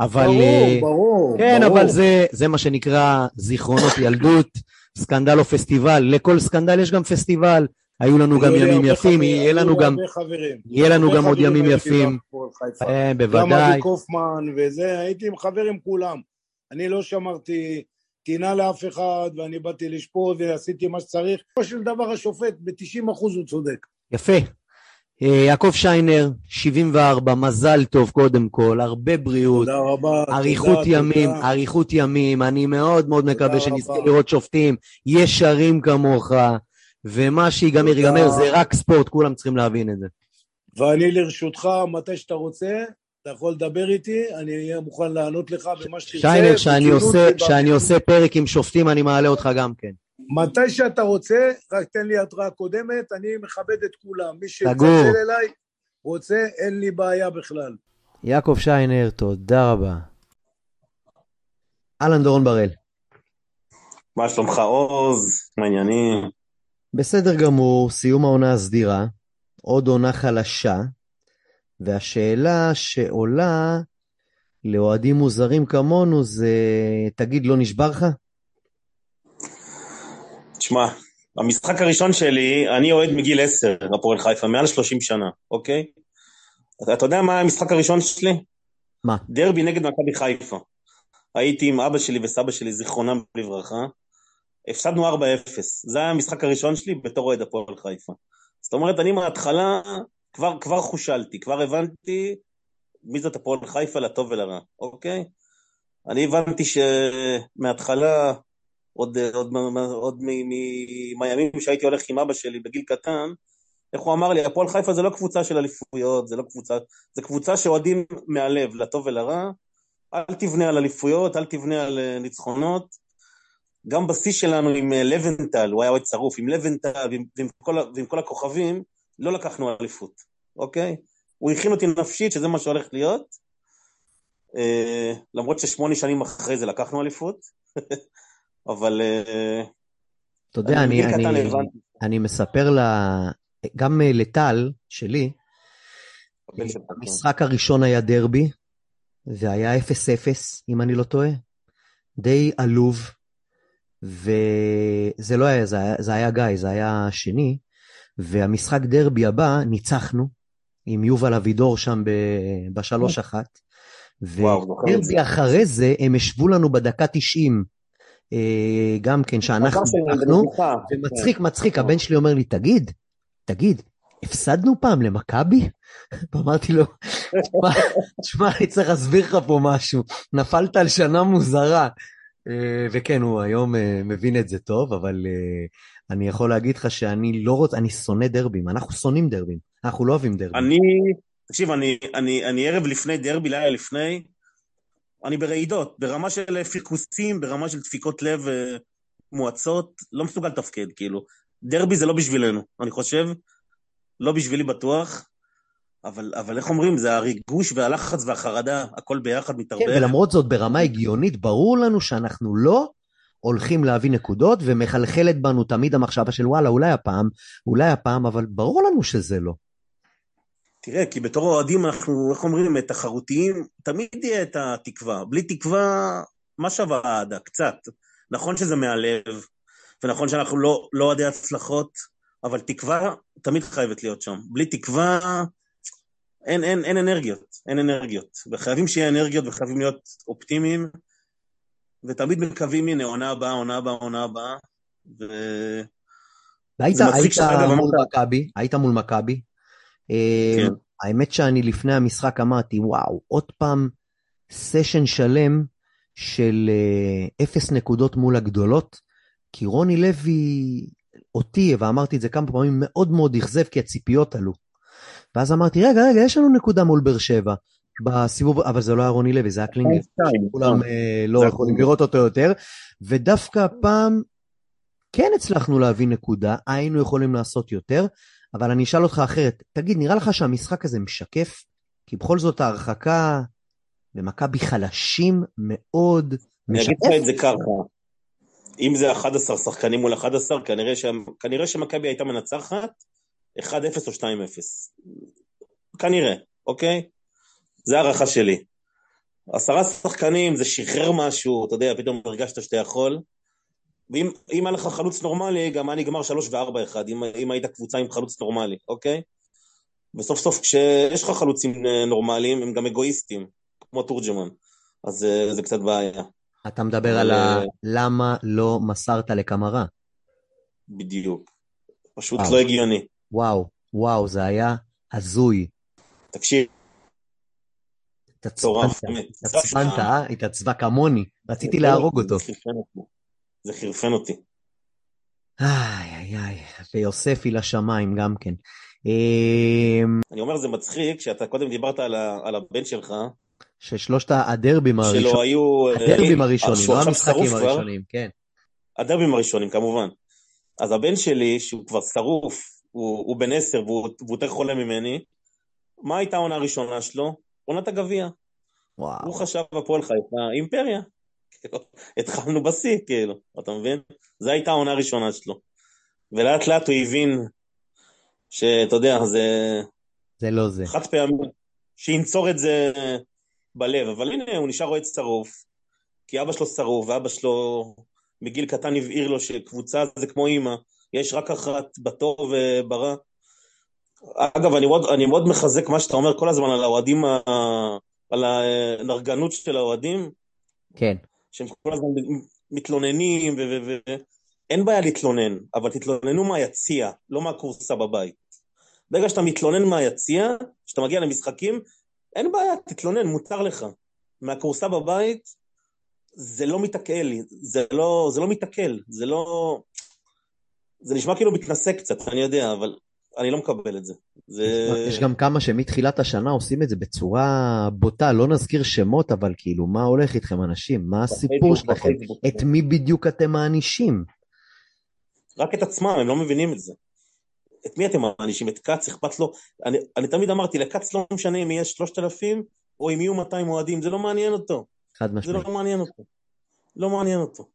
C: אבל...
E: ברור, אה, ברור.
C: כן,
E: ברור.
C: אבל זה, זה מה שנקרא זיכרונות ילדות, סקנדל או פסטיבל. לכל סקנדל יש גם פסטיבל. היו לנו גם ימים יפים, יהיה לנו גם, יהיה לנו גם עוד ימים יפים. אה, בוודאי.
E: גם אבי קופמן וזה, הייתי עם חבר עם כולם. אני לא שמרתי טינה לאף אחד, ואני באתי לשפוט ועשיתי מה שצריך. בסופו של דבר השופט, ב-90% הוא צודק.
C: יפה. אה, יעקב שיינר, 74, מזל טוב קודם כל, הרבה בריאות.
E: תודה רבה.
C: אריכות ימים, אריכות ימים. אני מאוד מאוד מקווה שנזכה לראות שופטים ישרים כמוך. ומה שיגמר ייגמר זה רק ספורט, כולם צריכים להבין את זה.
E: ואני לרשותך, מתי שאתה רוצה, אתה יכול לדבר איתי, אני אהיה מוכן לענות לך במה שתרצה.
C: שיינר, שאני עושה, שאני עושה פרק עם שופטים, אני מעלה אותך גם כן.
E: מתי שאתה רוצה, רק תן לי התראה קודמת, אני מכבד את כולם. מי שיצלצל אליי, רוצה, אין לי בעיה בכלל.
C: יעקב שיינר, תודה רבה. אהלן דורון בראל.
F: מה שלומך עוז? מה העניינים?
C: בסדר גמור, סיום העונה הסדירה, עוד עונה חלשה, והשאלה שעולה לאוהדים מוזרים כמונו זה, תגיד, לא נשבר לך?
F: תשמע, המשחק הראשון שלי, אני אוהד מגיל 10, הפועל חיפה, מעל 30 שנה, אוקיי? אתה, אתה יודע מה המשחק הראשון שלי?
C: מה?
F: דרבי נגד מכבי חיפה. הייתי עם אבא שלי וסבא שלי, זיכרונם לברכה. הפסדנו 4-0. זה היה המשחק הראשון שלי בתור אוהד הפועל חיפה. זאת אומרת, אני מההתחלה כבר, כבר חושלתי, כבר הבנתי מי זאת הפועל חיפה לטוב ולרע, אוקיי? אני הבנתי שמההתחלה, עוד, עוד, עוד מהימים שהייתי הולך עם אבא שלי בגיל קטן, איך הוא אמר לי, הפועל חיפה זה לא קבוצה של אליפויות, זה לא קבוצה, זה קבוצה שאוהדים מהלב, לטוב ולרע, אל תבנה על אליפויות, אל תבנה על אה, ניצחונות. גם בשיא שלנו עם אה, לבנטל, הוא היה אוהד שרוף, עם לבנטל ועם, ועם, כל, ועם כל הכוכבים, לא לקחנו אליפות, אוקיי? הוא הכין אותי נפשית שזה מה שהולך להיות, אה, למרות ששמונה שנים אחרי זה לקחנו אליפות, אבל... אה,
C: אתה יודע, אני, אני, אני, אני מספר לה, גם אה, לטל, שלי, המשחק הראשון היה דרבי, זה היה 0-0, אם אני לא טועה. די עלוב, וזה לא היה, זה היה, זה היה גיא, זה היה שני, והמשחק דרבי הבא, ניצחנו, עם יובל אבידור שם בשלוש אחת. ודרבי אחרי זה, הם השוו לנו בדקה 90, אה, גם כן, שאנחנו ניצחנו, ומצחיק, מצחיק, הבן שלי אומר לי, תגיד, תגיד, הפסדנו פעם למכבי? ואמרתי לו, תשמע, אני צריך להסביר לך פה משהו, נפלת על שנה מוזרה. אה, וכן, הוא היום אה, מבין את זה טוב, אבל אה, אני יכול להגיד לך שאני לא רוצה, אני שונא דרבים, אנחנו שונאים דרבים, אנחנו לא אוהבים דרבים.
F: אני, תקשיב, אני, אני, אני ערב לפני דרבי, לילה לפני, אני ברעידות, ברמה של פרכוסים, ברמה של דפיקות לב מועצות, לא מסוגל לתפקד, כאילו. דרבי זה לא בשבילנו, אני חושב, לא בשבילי בטוח, אבל, אבל איך אומרים, זה הריגוש והלחץ והחרדה, הכל ביחד מתערבב.
C: כן, ולמרות זאת, ברמה הגיונית, ברור לנו שאנחנו לא הולכים להביא נקודות, ומחלחלת בנו תמיד המחשבה של וואלה, אולי הפעם, אולי הפעם, אבל ברור לנו שזה לא.
F: תראה, כי בתור אוהדים אנחנו, איך אומרים, תחרותיים, תמיד תהיה את התקווה. בלי תקווה, מה שווה האהדה? קצת. נכון שזה מהלב, ונכון שאנחנו לא, לא אוהדי הצלחות, אבל תקווה תמיד חייבת להיות שם. בלי תקווה, אין, אין, אין אנרגיות, אין אנרגיות. וחייבים שיהיה אנרגיות וחייבים להיות אופטימיים, ותמיד מקווים, הנה, עונה הבאה, עונה הבאה, עונה הבאה, ו...
C: והיית, היית מול מכבי, היית מול מכבי. אה, כן. האמת שאני לפני המשחק אמרתי, וואו, עוד פעם סשן שלם של אה, אפס נקודות מול הגדולות, כי רוני לוי, אותי, ואמרתי את זה כמה פעמים, מאוד מאוד אכזב, כי הציפיות עלו. ואז אמרתי, רגע, רגע, יש לנו נקודה מול באר שבע. בסיבוב, אבל זה לא היה רוני לוי, זה היה קלינגר. כולם אה, לא יכולים לראות אותו יותר. ודווקא הפעם כן הצלחנו להביא נקודה, היינו יכולים לעשות יותר, אבל אני אשאל אותך אחרת. תגיד, נראה לך שהמשחק הזה משקף? כי בכל זאת ההרחקה במכבי חלשים מאוד.
F: אני אגיד לך את זה ככה. אם זה 11 שחקנים מול 11, כנראה, ש... כנראה שמכבי הייתה מנצחת 1-0 או 2-0. כנראה, אוקיי? זה הערכה שלי. עשרה שחקנים, זה שחרר משהו, אתה יודע, פתאום הרגשת שאתה יכול. ואם היה לך חלוץ נורמלי, גם היה נגמר 3 ו-4-1, אם, אם היית קבוצה עם חלוץ נורמלי, אוקיי? וסוף סוף כשיש לך חלוצים נורמליים, הם גם אגואיסטים, כמו תורג'מן, אז זה, זה קצת בעיה.
C: אתה מדבר על ה... למה לא מסרת לקמרה.
F: בדיוק. פשוט וואו. לא הגיוני.
C: וואו, וואו, זה היה הזוי.
F: תקשיב.
C: התעצבנת, אה? התעצבה כמוני. רציתי להרוג אותו.
F: זה חירפן אותי.
C: איי, איי, איי. ויוספי לשמיים גם כן.
F: אמ, אני אומר, זה מצחיק, שאתה קודם דיברת על הבן שלך,
C: ששלושת הדרבים הראשונים,
F: היו...
C: אה, הדרבים הראשונים, לא המשחקים הראשונים, כן.
F: הדרבים הראשונים, כמובן. אז הבן שלי, שהוא כבר שרוף, הוא, הוא בן עשר והוא, והוא יותר חולה ממני, מה הייתה העונה הראשונה שלו? עונת הגביע. הוא חשב הפועל חיפה, אימפריה. כאילו, התחלנו בשיא, כאילו, אתה מבין? זו הייתה העונה הראשונה שלו. ולאט לאט הוא הבין שאתה יודע, זה...
C: זה לא זה.
F: חד פעמים, שינצור את זה בלב, אבל הנה, הוא נשאר אוהד שרוף, כי אבא שלו שרוף, ואבא שלו מגיל קטן הבהיר לו שקבוצה זה כמו אימא, יש רק אחת בטוב וברע. אגב, אני מאוד, אני מאוד מחזק מה שאתה אומר כל הזמן על האוהדים, על הנרגנות של האוהדים,
C: כן.
F: שהם כל הזמן מתלוננים, ו... אין בעיה להתלונן, אבל תתלוננו מהיציע, לא מהכורסה בבית. ברגע שאתה מתלונן מהיציע, כשאתה מגיע למשחקים, אין בעיה, תתלונן, מותר לך. מהכורסה בבית, זה לא מתקל לי, זה לא, זה לא מתקל, זה לא... זה נשמע כאילו מתנשא קצת, אני יודע, אבל אני לא מקבל את זה. זה...
C: יש גם כמה שמתחילת השנה עושים את זה בצורה בוטה, לא נזכיר שמות, אבל כאילו, מה הולך איתכם אנשים? מה הסיפור שלכם? את מי בדיוק אתם מענישים?
F: רק את עצמם, הם לא מבינים את זה. את מי אתם מענישים? את כץ, אכפת לו? אני, אני תמיד אמרתי, לכץ לא משנה אם יש 3,000 או אם יהיו 200 אוהדים, זה לא מעניין אותו.
C: חד
F: זה
C: משמעית.
F: לא מעניין אותו. לא מעניין אותו.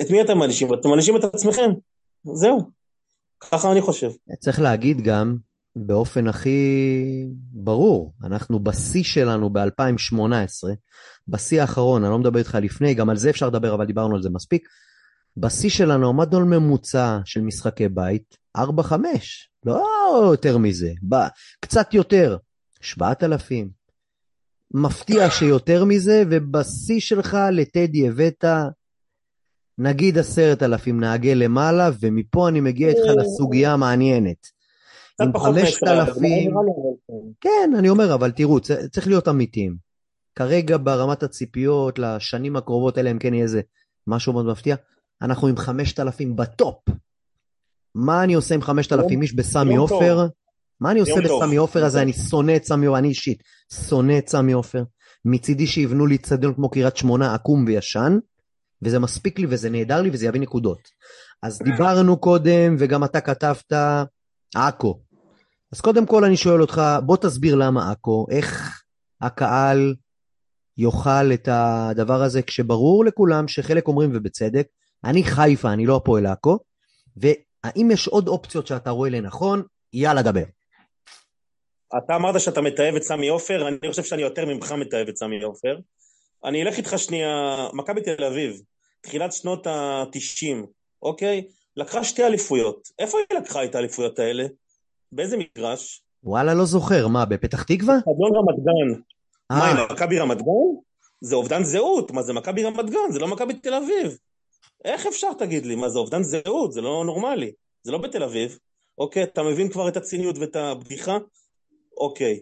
F: את מי אתם מענישים? אתם מענישים את עצמכם. זהו. ככה אני חושב.
C: צריך להגיד גם, באופן הכי ברור, אנחנו בשיא שלנו ב-2018, בשיא האחרון, אני לא מדבר איתך לפני, גם על זה אפשר לדבר, אבל דיברנו על זה מספיק. בשיא שלנו עמדנו על ממוצע של משחקי בית, 4-5, לא יותר מזה, ב- קצת יותר, 7,000. מפתיע שיותר מזה, ובשיא שלך לטדי הבאת נגיד עשרת אלפים נהגי למעלה, ומפה אני מגיע איתך לסוגיה המעניינת. עם חמשת אלפים,
F: אבל-
C: כן, אני אומר, אבל תראו, צריך להיות אמיתיים. כרגע ברמת הציפיות לשנים הקרובות, אלא אם כן יהיה איזה משהו מאוד מפתיע, אנחנו עם חמשת אלפים בטופ. מה אני עושה עם חמשת אלפים איש בסמי. עופר? מה אני עושה. בסמי עופר הזה? אני שונא את סמי עופר, אני אישית שונא את סמי עופר. מצידי שיבנו לי אצטדיון כמו קריית שמונה עקום וישן, וזה מספיק לי וזה נהדר לי וזה יביא נקודות. אז דיברנו קודם, וגם אתה כתבת, עכו. אז קודם כל אני שואל אותך, בוא תסביר למה עכו, איך הקהל יאכל את הדבר הזה, כשברור לכולם שחלק אומרים, ובצדק, אני חיפה, אני לא הפועל עכו, והאם יש עוד אופציות שאתה רואה לנכון? יאללה, דבר.
F: אתה אמרת שאתה מתעב את סמי עופר, אני חושב שאני יותר ממך מתעב את סמי עופר. אני אלך איתך שנייה, מכבי תל אביב, תחילת שנות ה-90, אוקיי? לקחה שתי אליפויות. איפה היא לקחה את האליפויות האלה? באיזה מגרש?
C: וואלה, לא זוכר, מה, בפתח תקווה?
F: אדון רמת גן. מה,
C: אה,
F: עם מכבי רמת גן? זה אובדן זהות, מה זה מכבי רמת גן? זה לא מכבי תל אביב. איך אפשר, תגיד לי? מה זה אובדן זהות? זה לא נורמלי. זה לא בתל אביב. אוקיי, אתה מבין כבר את הציניות ואת הבדיחה? אוקיי.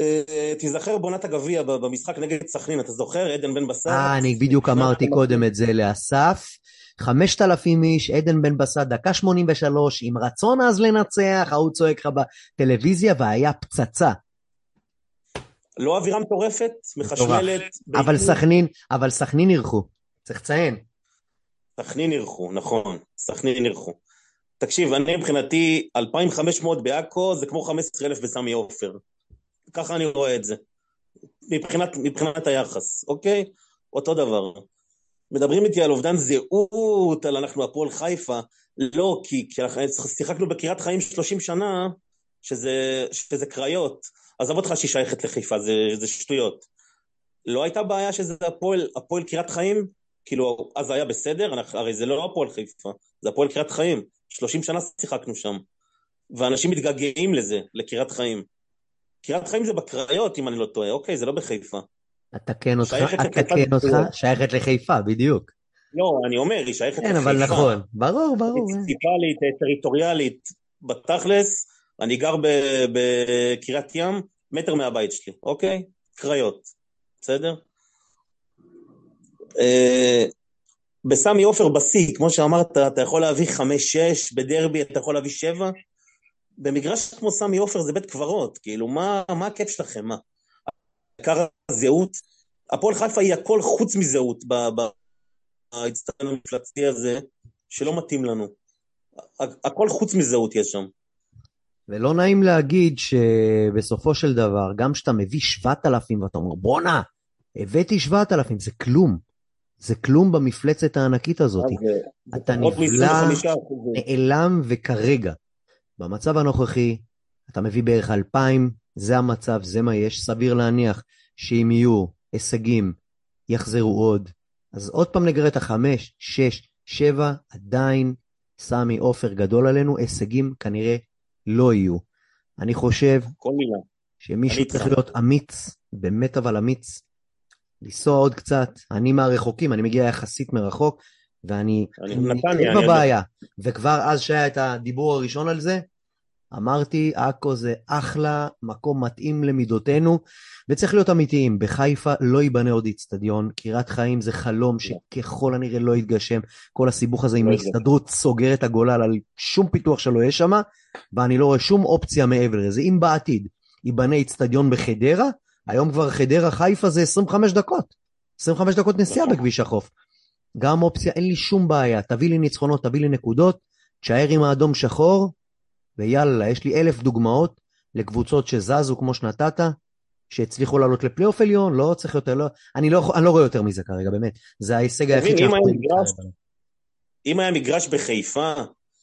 F: אה, תיזכר בעונת הגביע במשחק נגד סכנין, אתה זוכר? עדן בן בסט?
C: אה, אני בדיוק אמרתי קודם את זה לאסף. 5,000 איש, עדן בן בסט, דקה 83, עם רצון אז לנצח, ההוא צועק לך בטלוויזיה, והיה פצצה.
F: לא אווירה מטורפת, מחשמלת.
C: אבל. סכנין, אבל סכנין אירחו. צריך לציין.
F: סכנין אירחו, נכון, סכנין אירחו. תקשיב, אני מבחינתי, 2,500 בעכו זה כמו 15,000 בסמי עופר. ככה אני רואה את זה. מבחינת, מבחינת היחס, אוקיי? אותו דבר. מדברים איתי על אובדן זהות, על אנחנו הפועל חיפה. לא, כי, כי אנחנו שיחקנו בקריית חיים 30 שנה, שזה, שזה קריות. עזוב אותך שהיא שייכת לחיפה, זה, זה שטויות. לא הייתה בעיה שזה הפועל, הפועל קריית חיים? כאילו, אז היה בסדר, אנחנו, הרי זה לא הפועל חיפה, זה הפועל קריית חיים. 30 שנה שיחקנו שם. ואנשים מתגעגעים לזה, לקריית חיים. קריית חיים זה בקריות, אם אני לא טועה, אוקיי, זה לא בחיפה.
C: אתקן אותך,
F: שייכת
C: אתקן
F: לקבוצת
C: אותך. שייכת לחיפה, בדיוק.
F: לא, אני אומר, היא שייכת
C: כן,
F: לחיפה.
C: אבל נכון. ברור, ברור.
F: מוניציפלית, טריטוריאלית, בתכלס, אני גר בקריית ים, מטר מהבית שלי, אוקיי? קריות, בסדר? אה, בסמי עופר בשיא, כמו שאמרת, אתה יכול להביא חמש-שש, בדרבי אתה יכול להביא שבע. במגרש כמו סמי עופר זה בית קברות, כאילו, מה, מה הכיף שלכם, מה? עיקר הזהות, הפועל חיפה היא הכל חוץ מזהות ב- ב- באצטדיון המפלצתי הזה, שלא מתאים לנו. הכל חוץ מזהות יש שם.
C: ולא נעים להגיד שבסופו של דבר, גם כשאתה מביא 7,000 ואתה אומר, בואנה, הבאתי 7,000, זה כלום. זה כלום במפלצת הענקית הזאת. אתה נבלע,
F: מ-25%.
C: נעלם, וכרגע, במצב הנוכחי, אתה מביא בערך 2,000, זה המצב, זה מה יש. סביר להניח שאם יהיו הישגים, יחזרו עוד. אז עוד פעם נגרד את החמש, שש, שבע, עדיין סמי עופר גדול עלינו, הישגים כנראה לא יהיו. אני חושב. שמישהו. צריך להיות אמיץ, באמת אבל אמיץ, לנסוע עוד קצת. אני מהרחוקים, אני מגיע יחסית מרחוק, ואני
F: אני
C: אני
F: נתניה, אני.
C: בבעיה. וכבר אז שהיה את הדיבור הראשון על זה, אמרתי, עכו זה אחלה, מקום מתאים למידותינו, וצריך להיות אמיתיים, בחיפה לא ייבנה עוד איצטדיון, קריית חיים זה חלום שככל הנראה לא יתגשם, כל הסיבוך הזה עם
F: לא.
C: ההסתדרות סוגר את הגולל על שום פיתוח שלא יהיה שם, ואני לא רואה שום אופציה מעבר לזה. אם בעתיד ייבנה איצטדיון בחדרה, היום כבר חדרה חיפה זה 25 דקות, 25 דקות נסיעה
F: נכון.
C: בכביש החוף. גם אופציה, אין לי שום בעיה, תביא לי ניצחונות, תביא לי נקודות, תשאר עם האדום שחור, ויאללה, יש לי אלף דוגמאות לקבוצות שזזו כמו שנתת, שהצליחו לעלות לפלייאוף עליון, לא צריך יותר, לא, אני, לא, אני לא רואה יותר מזה כרגע, באמת. זה ההישג היחיד
F: אם
C: שאנחנו
F: היה מגרש-
C: עליו.
F: אם היה מגרש בחיפה,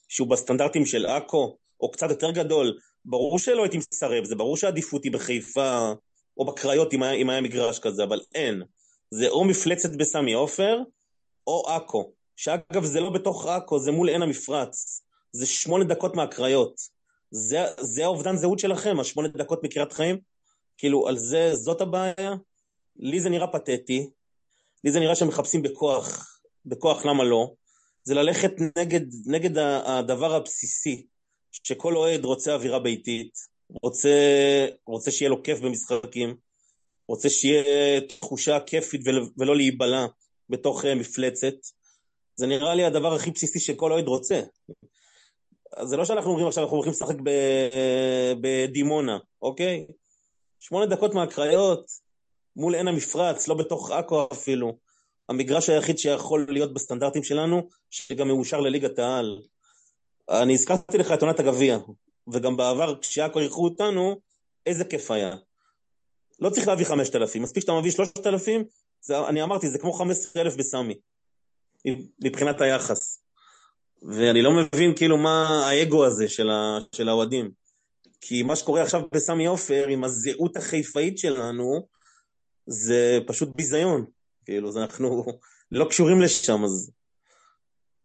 F: שהוא בסטנדרטים של עכו, או קצת יותר גדול, ברור שלא הייתי מסרב, זה ברור שהעדיפות היא בחיפה, או בקריות אם היה, אם היה מגרש כזה, אבל אין. זה או מפלצת בסמי עופר, או עכו. שאגב, זה לא בתוך עכו, זה מול עין המפרץ. זה שמונה דקות מהקריות. זה, זה האובדן זהות שלכם, השמונה דקות מקריית חיים. כאילו, על זה, זאת הבעיה. לי זה נראה פתטי. לי זה נראה שהם מחפשים בכוח, בכוח למה לא. זה ללכת נגד, נגד הדבר הבסיסי, שכל אוהד רוצה אווירה ביתית, רוצה, רוצה שיהיה לו כיף במשחקים, רוצה שיהיה תחושה כיפית ולא להיבלע בתוך אה, מפלצת. זה נראה לי הדבר הכי בסיסי שכל אוהד רוצה. אז זה לא שאנחנו אומרים עכשיו אנחנו הולכים לשחק ב- בדימונה, אוקיי? שמונה דקות מהקריות, מול עין המפרץ, לא בתוך עכו אפילו. המגרש היחיד שיכול להיות בסטנדרטים שלנו, שגם מאושר לליגת העל. אני הזכרתי לך את עונת הגביע, וגם בעבר כשעכו אירחו אותנו, איזה כיף היה. לא צריך להביא 5,000, מספיק שאתה מביא 3,000, זה, אני אמרתי, זה כמו 15,000 בסמי, מבחינת היחס. ואני לא מבין כאילו מה האגו הזה של, של האוהדים. כי מה שקורה עכשיו בסמי עופר, עם הזהות החיפאית שלנו, זה פשוט ביזיון. כאילו, זה אנחנו לא קשורים לשם, אז...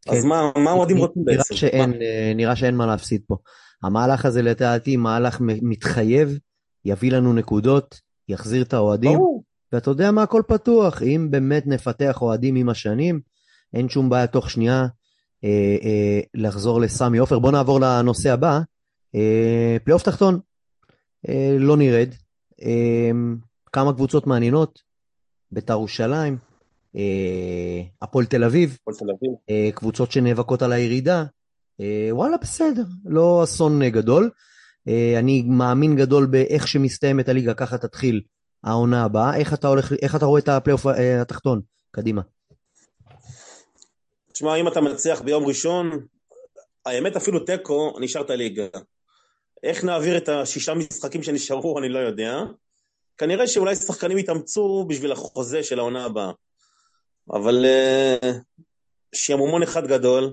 C: כן.
F: אז מה, מה האוהדים רוצים
C: נראה
F: בעצם?
C: שאין,
F: מה?
C: אה, נראה שאין מה להפסיד פה. המהלך הזה לדעתי מהלך מתחייב, יביא לנו נקודות, יחזיר את האוהדים,
F: ברור.
C: ואתה יודע מה, הכל פתוח. אם באמת נפתח אוהדים עם השנים, אין שום בעיה תוך שנייה אה, אה, לחזור לסמי עופר. בוא נעבור לנושא הבא. אה, פלייאוף תחתון, אה, לא נרד. אה, כמה קבוצות מעניינות, בית"ר ירושלים, אה, הפועל תל אביב,
F: הפועל תל אביב.
C: אה, קבוצות שנאבקות על הירידה. אה, וואלה, בסדר, לא אסון גדול. אה, אני מאמין גדול באיך שמסתיימת הליגה, ככה תתחיל העונה הבאה. איך אתה, הולך, איך אתה רואה את הפלייאוף אה, התחתון? קדימה.
F: תשמע, אם אתה מנצח ביום ראשון, האמת אפילו תיקו, נשארת ליגה. איך נעביר את השישה משחקים שנשארו, אני לא יודע. כנראה שאולי שחקנים יתאמצו בשביל החוזה של העונה הבאה. אבל uh, אחד גדול,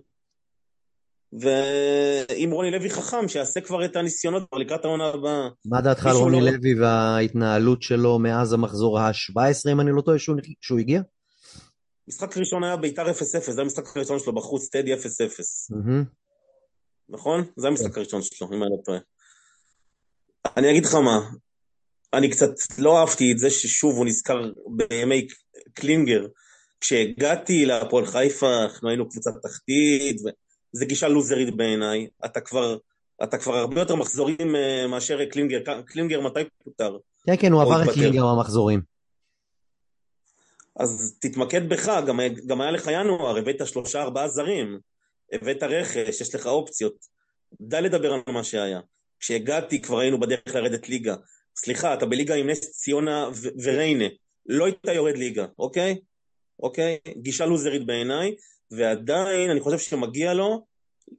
F: ואם רוני לוי חכם, שיעשה כבר את הניסיונות לקראת העונה הבאה.
C: מה דעתך על רוני
F: לא-
C: לוי וההתנהלות שלו מאז המחזור ה-17, אם אני לא טועה, שהוא, שהוא הגיע?
F: משחק ראשון היה ביתר 0-0, זה המשחק הראשון שלו בחוץ, טדי 0-0.
C: מהמם.
F: נכון? זה המשחק הראשון שלו, אם אני לא טועה. אני אגיד לך מה, אני קצת לא אהבתי את זה ששוב הוא נזכר בימי קלינגר. כשהגעתי להפועל חיפה, אנחנו היינו קבוצת תחתית, וזו גישה לוזרית בעיניי. אתה כבר, אתה כבר הרבה יותר מחזורים אה, מאשר קלינגר. קלינגר מתי פוטר?
C: כן, כן, הוא עבר את. ליגה במחזורים.
F: אז תתמקד בך, גם, גם היה לך ינואר, הבאת שלושה ארבעה זרים, הבאת רכש, יש לך אופציות. די לדבר על מה שהיה. כשהגעתי כבר היינו בדרך לרדת ליגה. סליחה, אתה בליגה עם נס ציונה וריינה. לא היית יורד ליגה, אוקיי? אוקיי? גישה לוזרית בעיניי, ועדיין אני חושב שמגיע לו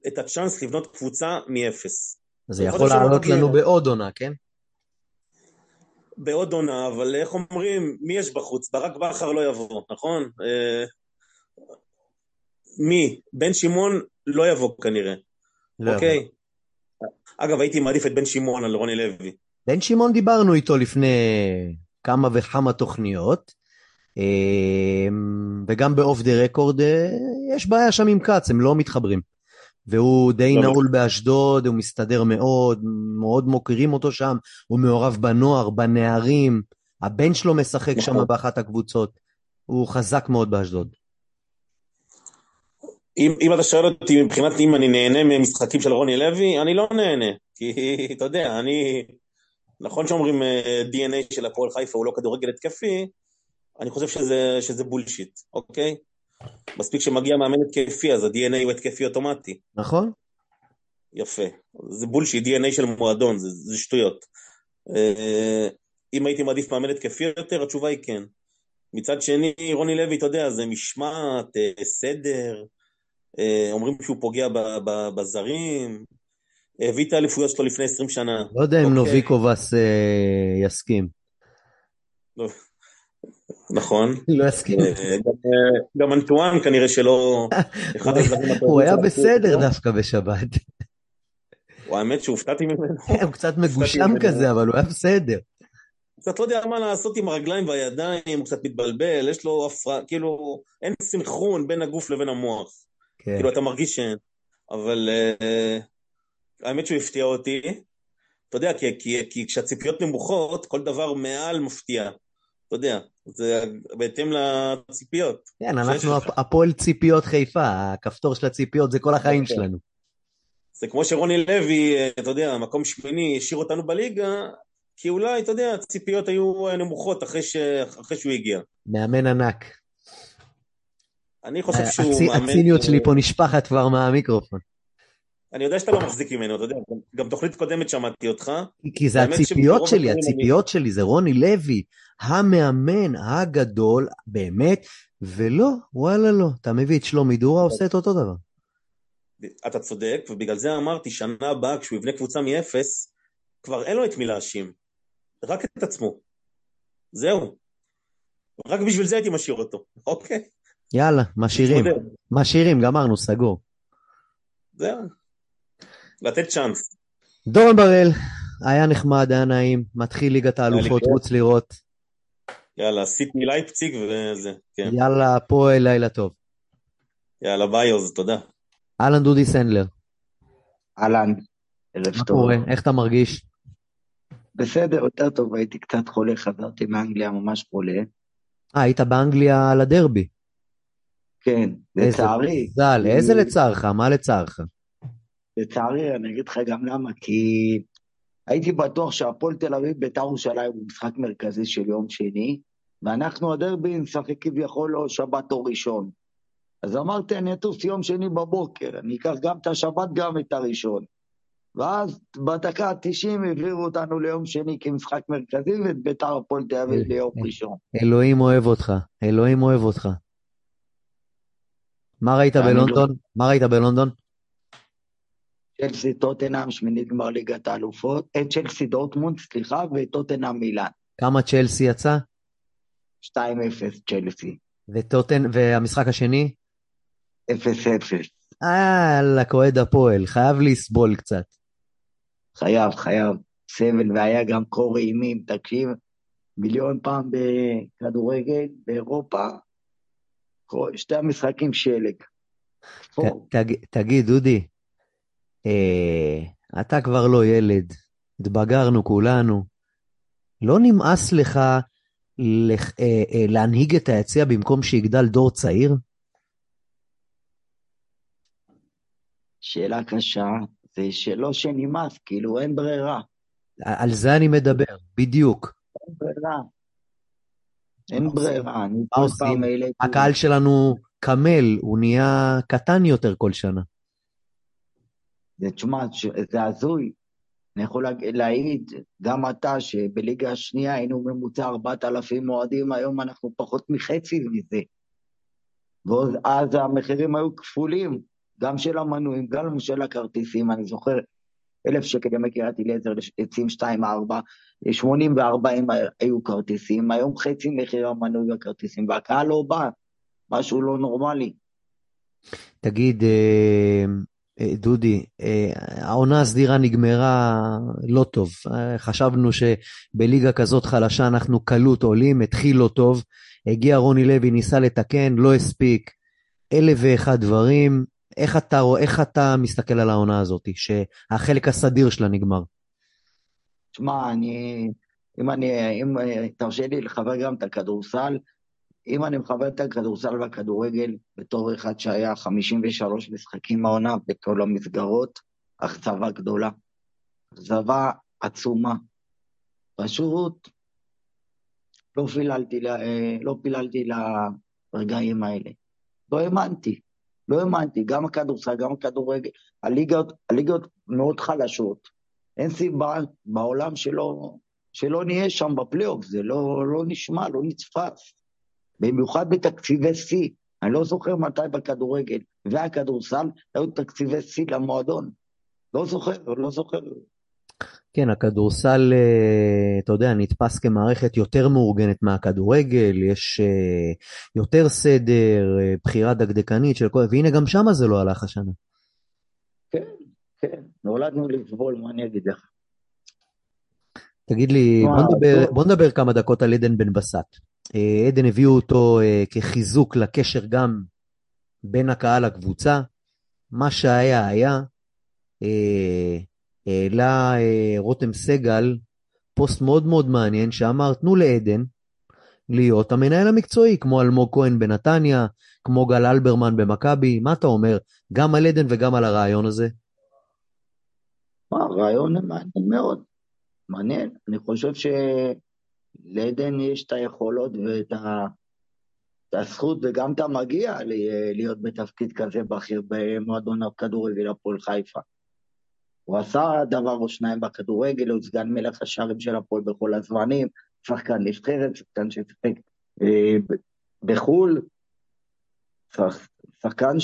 F: את הצ'אנס לבנות קבוצה מאפס.
C: זה יכול לעלות. לנו בעוד עונה, כן?
F: בעוד עונה, אבל איך אומרים, מי יש בחוץ? ברק בכר לא יבוא, נכון? אה, מי? בן שמעון לא יבוא כנראה,
C: לא
F: אוקיי? אגב, הייתי מעדיף את בן שמעון על רוני לוי.
C: בן שמעון דיברנו איתו לפני כמה וכמה תוכניות, וגם באוף דה רקורד יש בעיה שם עם כץ, הם לא מתחברים. והוא די נעול באשדוד, הוא מסתדר מאוד, מאוד מוקירים אותו שם, הוא מעורב בנוער, בנערים, הבן שלו משחק שם
F: נכון.
C: באחת הקבוצות, הוא חזק מאוד באשדוד.
F: אם, אם אתה שואל אותי מבחינת אם אני נהנה ממשחקים של רוני לוי, אני לא נהנה. כי אתה יודע, אני... נכון שאומרים אה, DNA של הפועל חיפה הוא לא כדורגל התקפי, אני חושב שזה, שזה בולשיט, אוקיי? מספיק שמגיע מאמן התקפי, אז ה-DNA הוא התקפי אוטומטי.
C: נכון?
F: יפה. זה בולשיט, DNA של מועדון, זה, זה שטויות. אה, אם הייתי מעדיף מאמן התקפי יותר, התשובה היא כן. מצד שני, רוני לוי, אתה יודע, זה משמעת, אה, סדר, אה, אומרים שהוא פוגע בזרים, הביא את האליפויות שלו לפני 20 שנה.
C: לא יודע אם
F: אוקיי.
C: נוביקובס יסכים.
F: נכון.
C: לא יסכים.
F: אה, גם, אה, גם אנטואן כנראה שלא...
C: הוא היה בסדר. דווקא בשבת.
F: הוא האמת שהופתעתי ממנו.
C: הוא קצת מגושם. כזה, אבל הוא היה בסדר.
F: קצת לא יודע מה לעשות עם הרגליים והידיים, הוא קצת מתבלבל, יש לו הפרעה, כאילו, אין סנכרון בין הגוף לבין המוח.
C: כן.
F: כאילו, אתה מרגיש שאין. אבל אה, האמת שהוא הפתיע אותי. אתה יודע, כי, כי, כי כשהציפיות נמוכות, כל דבר מעל מפתיע. אתה יודע, זה בהתאם לציפיות.
C: כן, אנחנו הפועל ציפיות חיפה, הכפתור של הציפיות זה כל החיים
F: אוקיי.
C: שלנו.
F: זה כמו שרוני לוי, אתה יודע, מקום שמיני, השאיר אותנו בליגה, כי אולי, אתה יודע, הציפיות היו נמוכות אחרי, ש... אחרי שהוא הגיע.
C: מאמן ענק.
F: אני חושב שהוא
C: הצי-
F: מאמן...
C: הציניות שלי פה נשפכת כבר מהמיקרופון.
F: אני יודע שאתה לא מחזיק ממנו, אתה יודע, גם, גם תוכנית קודמת שמעתי אותך.
C: כי זה הציפיות שלי,
F: אני-
C: הציפיות שלי, זה רוני לוי, המאמן הגדול, באמת, ולא, וואלה לא. אתה מביא את שלומי דורה, עושה את אותו דבר.
F: אתה צודק, ובגלל זה אמרתי, שנה הבאה, כשהוא יבנה קבוצה מאפס, כבר אין לו את מי להאשים. רק את עצמו. זהו. רק בשביל זה הייתי משאיר אותו, אוקיי?
C: יאללה, משאירים. משאירים, גמרנו, סגור.
F: זהו. לתת צ'אנס.
C: דורון בראל, היה נחמד, היה נעים, מתחיל ליגת האלופות. רוץ לראות.
F: יאללה, סיטני לייפציג וזה, כן.
C: יאללה, הפועל, לילה טוב.
F: יאללה, ביי עוז, תודה.
C: אהלן דודי סנדלר,
G: אהלן, ערב
C: מה
G: טוב.
C: קורה? איך אתה מרגיש?
G: בסדר, יותר טוב, הייתי קצת חולה, חזרתי מאנגליה ממש חולה.
C: אה, היית באנגליה על הדרבי.
G: כן, לצערי,
C: איזה לצערך? מה לצערך?
G: לצערי, אני אגיד לך גם למה, כי הייתי בטוח שהפועל תל אביב בית"ר ירושלים הוא משחק מרכזי של יום שני, ואנחנו הדרבי נשחק כביכול או שבת או ראשון. אז אמרתי, אני אטוס יום שני בבוקר, אני אקח גם את השבת, גם את הראשון. ואז בדקה ה-90 העבירו אותנו ליום שני כמשחק מרכזי, ואת בית"ר הפועל תל אביב ליום ראשון.
C: אלוהים אוהב אותך, אלוהים אוהב אותך. מה ראית
G: אני לא-
C: בלונדון? מה ראית בלונדון?
G: צ'לסי טוטנאם, שמינית גמר ליגת האלופות, אה, צ'לסי דורטמונד, סליחה, וטוטנאם מילאן.
C: כמה צ'לסי יצא?
G: 2-0 צ'לסי,
C: וטוטן, והמשחק השני?
G: 0-0.
C: יאללה, אוהד הפועל, חייב לסבול קצת.
G: חייב, חייב. סבל, והיה גם קור אימים, תקשיב, מיליון פעם בכדורגל באירופה, שתי המשחקים שלג.
C: ת- תג- תגיד, דודי, אה, אתה כבר לא ילד, התבגרנו כולנו. לא נמאס לך לח- אה, אה, להנהיג את היציע במקום שיגדל דור צעיר?
G: שאלה קשה, זה שלא שנמאס, כאילו אין ברירה,
C: על זה אני מדבר, בדיוק.
G: אין ברירה. אין? ברירה, אני כל? פעם העליתי...
C: הקהל שלנו קמל, הוא נהיה קטן יותר כל שנה.
G: זה, תשמע, זה הזוי. אני יכול להעיד, גם אתה, שבליגה השנייה היינו ממוצע 4,000 אוהדים, היום אנחנו פחות מחצי מזה. ואז המחירים היו כפולים, גם של המנויים, גם של הכרטיסים. אני זוכר, אלף שקל ימי קריית אליעזר עצים 2-4, 84 היו כרטיסים, היום חצי מחיר המנוי והכרטיסים, והקהל לא בא, משהו לא נורמלי.
C: תגיד, אה, דודי, אה, העונה הסדירה נגמרה לא טוב. אה, חשבנו שבליגה כזאת חלשה אנחנו קלות עולים, התחיל לא טוב. הגיע רוני לוי, ניסה לתקן, לא הספיק. אלף ואחד דברים. איך אתה, איך אתה מסתכל על העונה הזאת, שהחלק הסדיר שלה נגמר?
G: תשמע, אני... אם אני... אם תרשה לי לחבר גם את הכדורסל, אם אני מכבד את הכדורסל והכדורגל בתור אחד שהיה 53 משחקים מהעונה בכל המסגרות, אכזבה גדולה. אכזבה עצומה. פשוט לא פיללתי, לא פיללתי לרגעים האלה. לא האמנתי, לא האמנתי. גם הכדורסל, גם הכדורגל, הליגות, הליגות מאוד חלשות. אין סיבה בעולם שלא, שלא נהיה שם בפלייאוף, זה לא, לא נשמע, לא נתפס. במיוחד בתקציבי שיא. אני לא זוכר מתי בכדורגל והכדורסל היו תקציבי שיא למועדון. לא זוכר, לא זוכר.
C: כן, הכדורסל, אה, אתה יודע, נתפס כמערכת יותר מאורגנת מהכדורגל, יש אה, יותר סדר, אה, בחירה דקדקנית של כל... והנה, גם שם זה לא הלך השנה.
G: כן, כן, נולדנו לסבול, מה אני אגיד לך?
C: תגיד לי, בוא נדבר, בוא נדבר כמה דקות על עדן בן בסט. עדן הביאו אותו כחיזוק לקשר גם בין הקהל לקבוצה. מה שהיה היה. העלה רותם סגל פוסט מאוד מאוד מעניין שאמר, תנו לעדן להיות המנהל המקצועי, כמו אלמוג כהן בנתניה, כמו גל אלברמן במכבי. מה אתה אומר, גם על עדן וגם על הרעיון הזה?
G: רעיון מעניין מאוד. מעניין. אני חושב שלעדן יש את היכולות ואת ה... את הזכות וגם את המגיע להיות בתפקיד כזה בכיר במועדון הכדורגל הפועל חיפה. הוא עשה דבר או שניים בכדורגל, הוא סגן מלך השערים של הפועל בכל הזמנים, שחקן נבחרת, שחקן ששיחק אה, בחו"ל, שחקן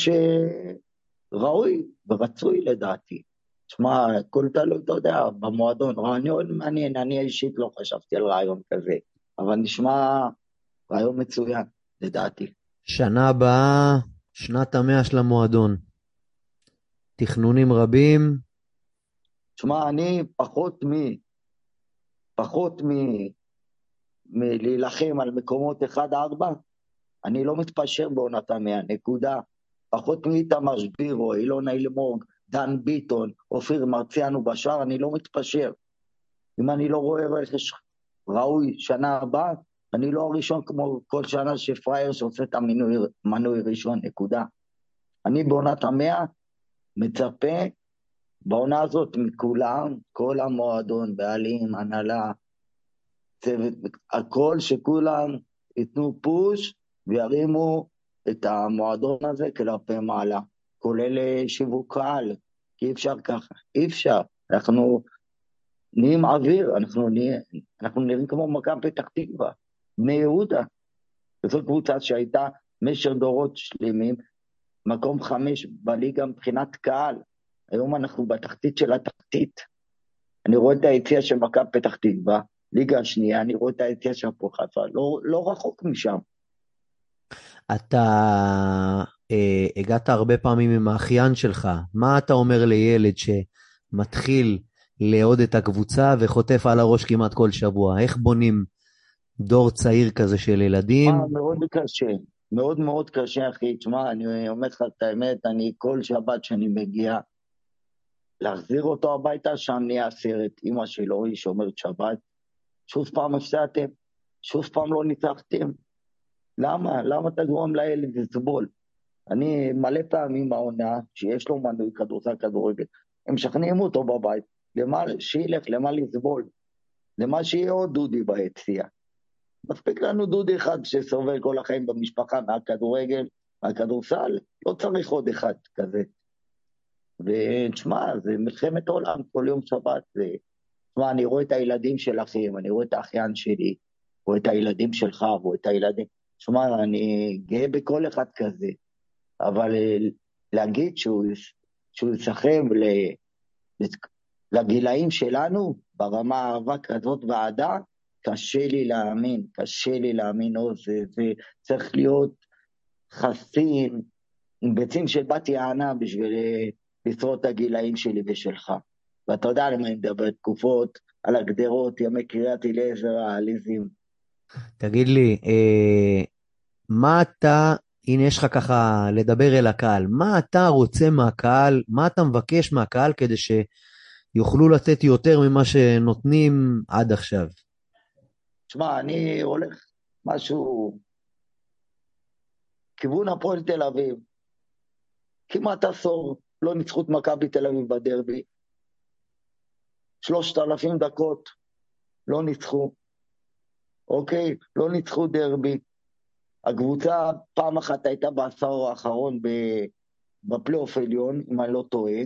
G: שראוי ורצוי לדעתי. תשמע, הכל תלוי, אתה יודע, במועדון, רעיון מעניין, אני אישית לא חשבתי על רעיון כזה, אבל נשמע רעיון מצוין, לדעתי.
C: שנה הבאה, שנת המאה של המועדון. תכנונים רבים,
G: תשמע, אני פחות מ... פחות מ... מלהילחם על מקומות 1-4, אני לא מתפשר בעונת המאה, נקודה. פחות מאיתמר שבירו, אילון אלמוג, דן ביטון, אופיר מרציאנו בשער, אני לא מתפשר. אם אני לא רואה רכש ראוי שנה הבאה, אני לא הראשון כמו כל שנה שפראייר שעושה את המנוי ראשון, נקודה. אני בעונת המאה מצפה בעונה הזאת מכולם, כל המועדון, בעלים, הנהלה, צוות, הכל שכולם ייתנו פוש וירימו את המועדון הזה כלפי מעלה, כולל אה, שיווק קהל, כי אי אפשר ככה, אי אפשר. אנחנו נהיים אוויר, אנחנו, נה, אנחנו נראים כמו מכבי פתח תקווה, בני יהודה. וזו קבוצה שהייתה משך דורות שלמים, מקום חמש בליגה מבחינת קהל. היום אנחנו בתחתית של התחתית. אני רואה את היציאה של מכבי פתח תקווה, ליגה השנייה, אני רואה את היציאה של הפועל חיפה, לא, לא רחוק משם.
C: אתה הגעת הרבה פעמים עם האחיין שלך, מה אתה אומר לילד שמתחיל לאהוד את הקבוצה וחוטף על הראש כמעט כל שבוע? איך בונים דור צעיר כזה של ילדים?
G: מה, מאוד קשה, מאוד מאוד קשה, אחי. תשמע, אני אומר לך את האמת, אני כל שבת שאני מגיע, להחזיר אותו הביתה, שם נהיה הסרט. אמא שלו היא שומרת שבת, שוב פעם הפסדתם, שוב פעם לא ניצחתם. למה? למה אתה גורם לילד לסבול? אני מלא פעמים בעונה שיש לו מנוי כדורסל כדורגל, הם משכנעים אותו בבית, למה, שילך, למה לסבול? למה שיהיה עוד דודי ביציאה. מספיק לנו דודי אחד שסובל כל החיים במשפחה מהכדורגל, מהכדורסל, לא צריך עוד אחד כזה. ותשמע, זה מלחמת עולם, כל יום שבת זה... תשמע, אני רואה את הילדים של אחים, אני רואה את האחיין שלי, רואה את הילדים שלך, רואה את הילדים... תשמע, אני גאה בכל אחד כזה, אבל אה, להגיד שהוא, שהוא ל... לגילאים שלנו, ברמה אהבה כזאת ועדה, קשה לי להאמין, קשה לי להאמין עוד, זה, זה צריך להיות חסין, עם ביצים של בת יענה בשביל אה, לשרוד את הגילאים שלי ושלך. ואתה יודע למה אני מדבר, תקופות על הגדרות, ימי קריאת אליעזר העליזים.
C: תגיד לי, אה, מה אתה, הנה יש לך ככה לדבר אל הקהל, מה אתה רוצה מהקהל, מה אתה מבקש מהקהל כדי שיוכלו לתת יותר ממה שנותנים עד עכשיו?
G: שמע, אני הולך משהו... כיוון הפועל תל אביב. כמעט עשור לא ניצחו את מכבי תל אביב בדרבי. שלושת אלפים דקות לא ניצחו. אוקיי? לא ניצחו דרבי. הקבוצה פעם אחת הייתה בעשור האחרון בפלייאוף עליון, אם אני לא טועה.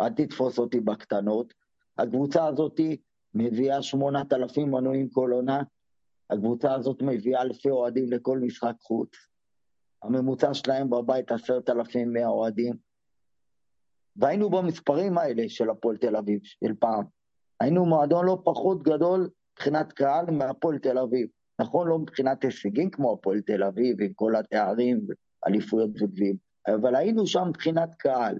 G: אל תתפוס אותי בקטנות. הקבוצה הזאת מביאה 8,000 מנויים כל עונה. הקבוצה הזאת מביאה אלפי אוהדים לכל משחק חוץ. הממוצע שלהם בבית 10,100 אוהדים. והיינו במספרים האלה של הפועל תל אביב של פעם. היינו מועדון לא פחות גדול מבחינת קהל מהפועל תל אביב. נכון, לא מבחינת הישגים כמו הפועל תל אביב, עם כל התארים, אליפויות וגביעים, אבל היינו שם מבחינת קהל.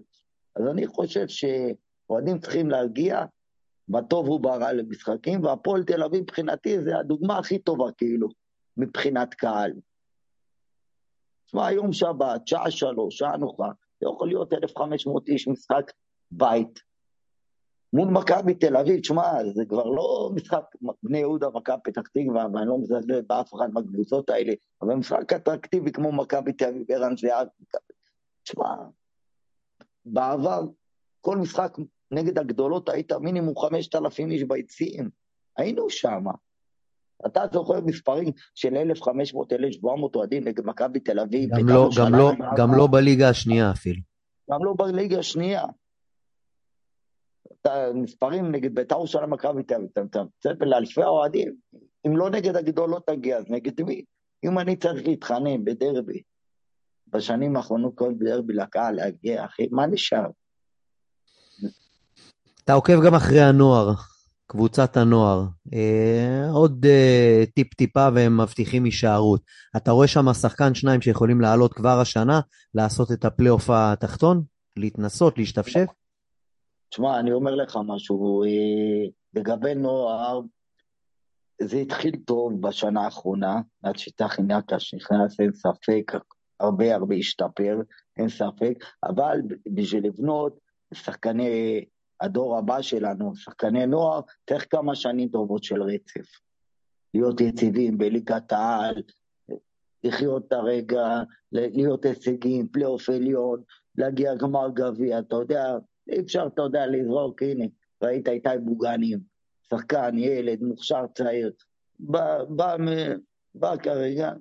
G: אז אני חושב שאוהדים צריכים להגיע בטוב וברע למשחקים, והפועל תל אביב מבחינתי זה הדוגמה הכי טובה כאילו, מבחינת קהל. תשמע, היום שבת, שעה שלוש, שעה נוחה, זה יכול להיות 1,500 איש משחק בית. מול מכבי תל אביב, תשמע, זה כבר לא משחק בני יהודה, מכבי פתח תקווה, ואני לא מזלזל באף אחד מהקבוצות האלה, אבל משחק אטרקטיבי כמו מכבי תל אביב, ערן זהב. תשמע, בעבר, כל משחק נגד הגדולות היית מינימום 5,000 איש ביציעים. היינו שם. אתה זוכר מספרים של 1,500, 1,700 אוהדים נגד מכבי תל אביב.
C: גם לא, גם, לא, גם לא בליגה השנייה אפילו.
G: גם לא בליגה השנייה. מספרים נגד בית"ר ירושלים מכבי תל אביב, אתה מצפה לאלפי האוהדים. אם לא נגד הגדולות תגיע, אז נגד מי? אם אני צריך להתחנן בדרבי, בשנים האחרונות כל דרבי לקהל להגיע, אחי, מה נשאר?
C: אתה עוקב גם אחרי הנוער, קבוצת הנוער. אה, עוד אה, טיפ-טיפה והם מבטיחים הישארות. אתה רואה שם שחקן שניים שיכולים לעלות כבר השנה, לעשות את הפלייאוף התחתון? להתנסות, להשתפשף?
G: תשמע, אני אומר לך משהו, אה, לגבי נוער, זה התחיל טוב בשנה האחרונה, עד שטחי נקש נכנס, אין ספק, הרבה הרבה השתפר, אין ספק, אבל בשביל לבנות שחקני הדור הבא שלנו, שחקני נוער, צריך כמה שנים טובות של רצף. להיות יציבים בליגת העל, לחיות את הרגע, להיות הישגים, פלייאוף עליון, להגיע גמר גביע, אתה יודע, אי אפשר, אתה יודע, לזרוק, הנה, ראית איתי בוגנים, שחקן, ילד, מוכשר צעיר, בא, בא, בא כרגע,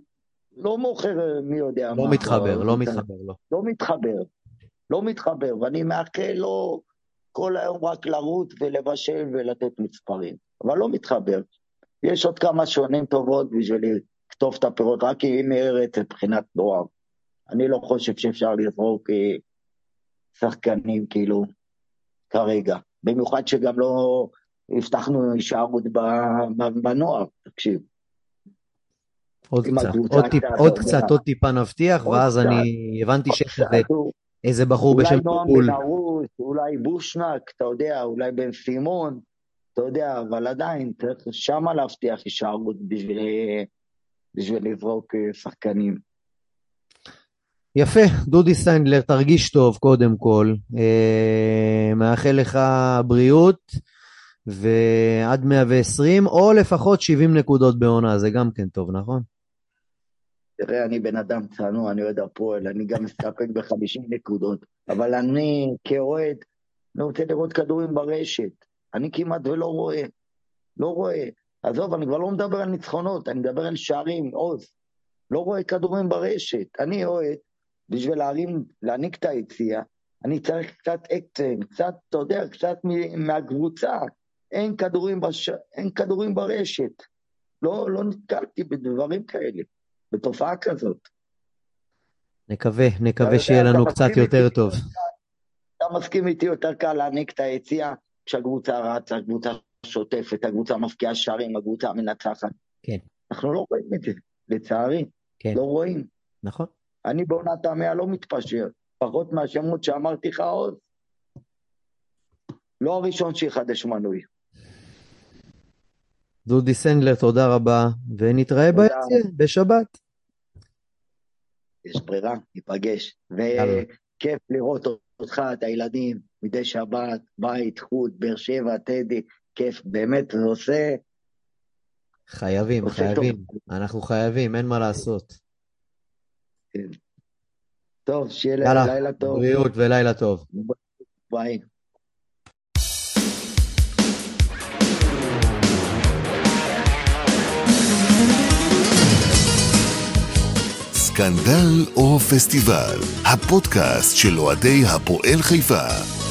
G: לא מוכר מי יודע
C: לא
G: מה.
C: לא מתחבר, לא מתחבר, לא.
G: לא מתחבר, לא מתחבר, ואני מאחל לו כל היום רק לרוץ ולבשל ולתת מספרים, אבל לא מתחבר. יש עוד כמה שונים טובות בשביל לכתוב את הפירות, רק אם ארץ מבחינת נוער. אני לא חושב שאפשר לזרוק אה, שחקנים כאילו כרגע. במיוחד שגם לא הבטחנו הישארות בנוער, תקשיב.
C: עוד קצת, עוד, טיפ, עוד קצת, עוד טיפה נבטיח, ואז קצת, אני הבנתי שיש איזה, בחור בשם
G: פופול. אולי נועם בן ארוס, אולי בושנק, אתה יודע, אולי בן סימון, אתה יודע, אבל עדיין, צריך שמה להבטיח הישארות בשביל, בשביל לזרוק אה, שחקנים.
C: יפה, דודי סטיינדלר, תרגיש טוב קודם כל. אה, מאחל לך בריאות ועד 120, או לפחות 70 נקודות בעונה, זה גם כן טוב, נכון?
G: תראה, אני בן אדם צנוע, אני אוהד הפועל, אני גם מסתפק ב-50 נקודות, אבל אני כאוהד, אני רוצה לראות כדורים ברשת. אני כמעט ולא רואה, לא רואה. עזוב, אני כבר לא מדבר על ניצחונות, אני מדבר על שערים, עוז. לא רואה כדורים ברשת. אני אוהד, בשביל להרים, להעניק את היציאה, אני צריך קצת אקצן, קצת, אתה יודע, קצת מהקבוצה. אין כדורים, בש... אין כדורים ברשת. לא, לא נתקלתי בדברים כאלה, בתופעה כזאת.
C: נקווה, נקווה שיהיה לנו קצת יותר
G: איתי,
C: טוב.
G: אתה מסכים איתי יותר קל להעניק את היציאה כשהקבוצה רצה, הקבוצה שוטפת, הקבוצה מפקיעה שערים, הקבוצה המנצחת.
C: כן.
G: אנחנו לא רואים את זה, לצערי.
C: כן.
G: לא רואים.
C: נכון.
G: אני בעונת המאה לא מתפשר, פחות מהשמות שאמרתי לך עוד. לא הראשון שיחדש מנוי.
C: דודי סנדלר, תודה רבה, ונתראה. ביציע בשבת.
G: יש ברירה, ניפגש. וכיף לראות אותך, את הילדים, מדי שבת, בית, חוט, באר שבע, טדי, כיף, באמת, זה עושה...
C: חייבים, חייבים. אנחנו חייבים, אין מה לעשות.
G: טוב, שיהיה לילה טוב.
C: בריאות ולילה טוב.
G: ביי.
A: סקנדל או פסטיבל, הפודקאסט של אוהדי הפועל חיפה.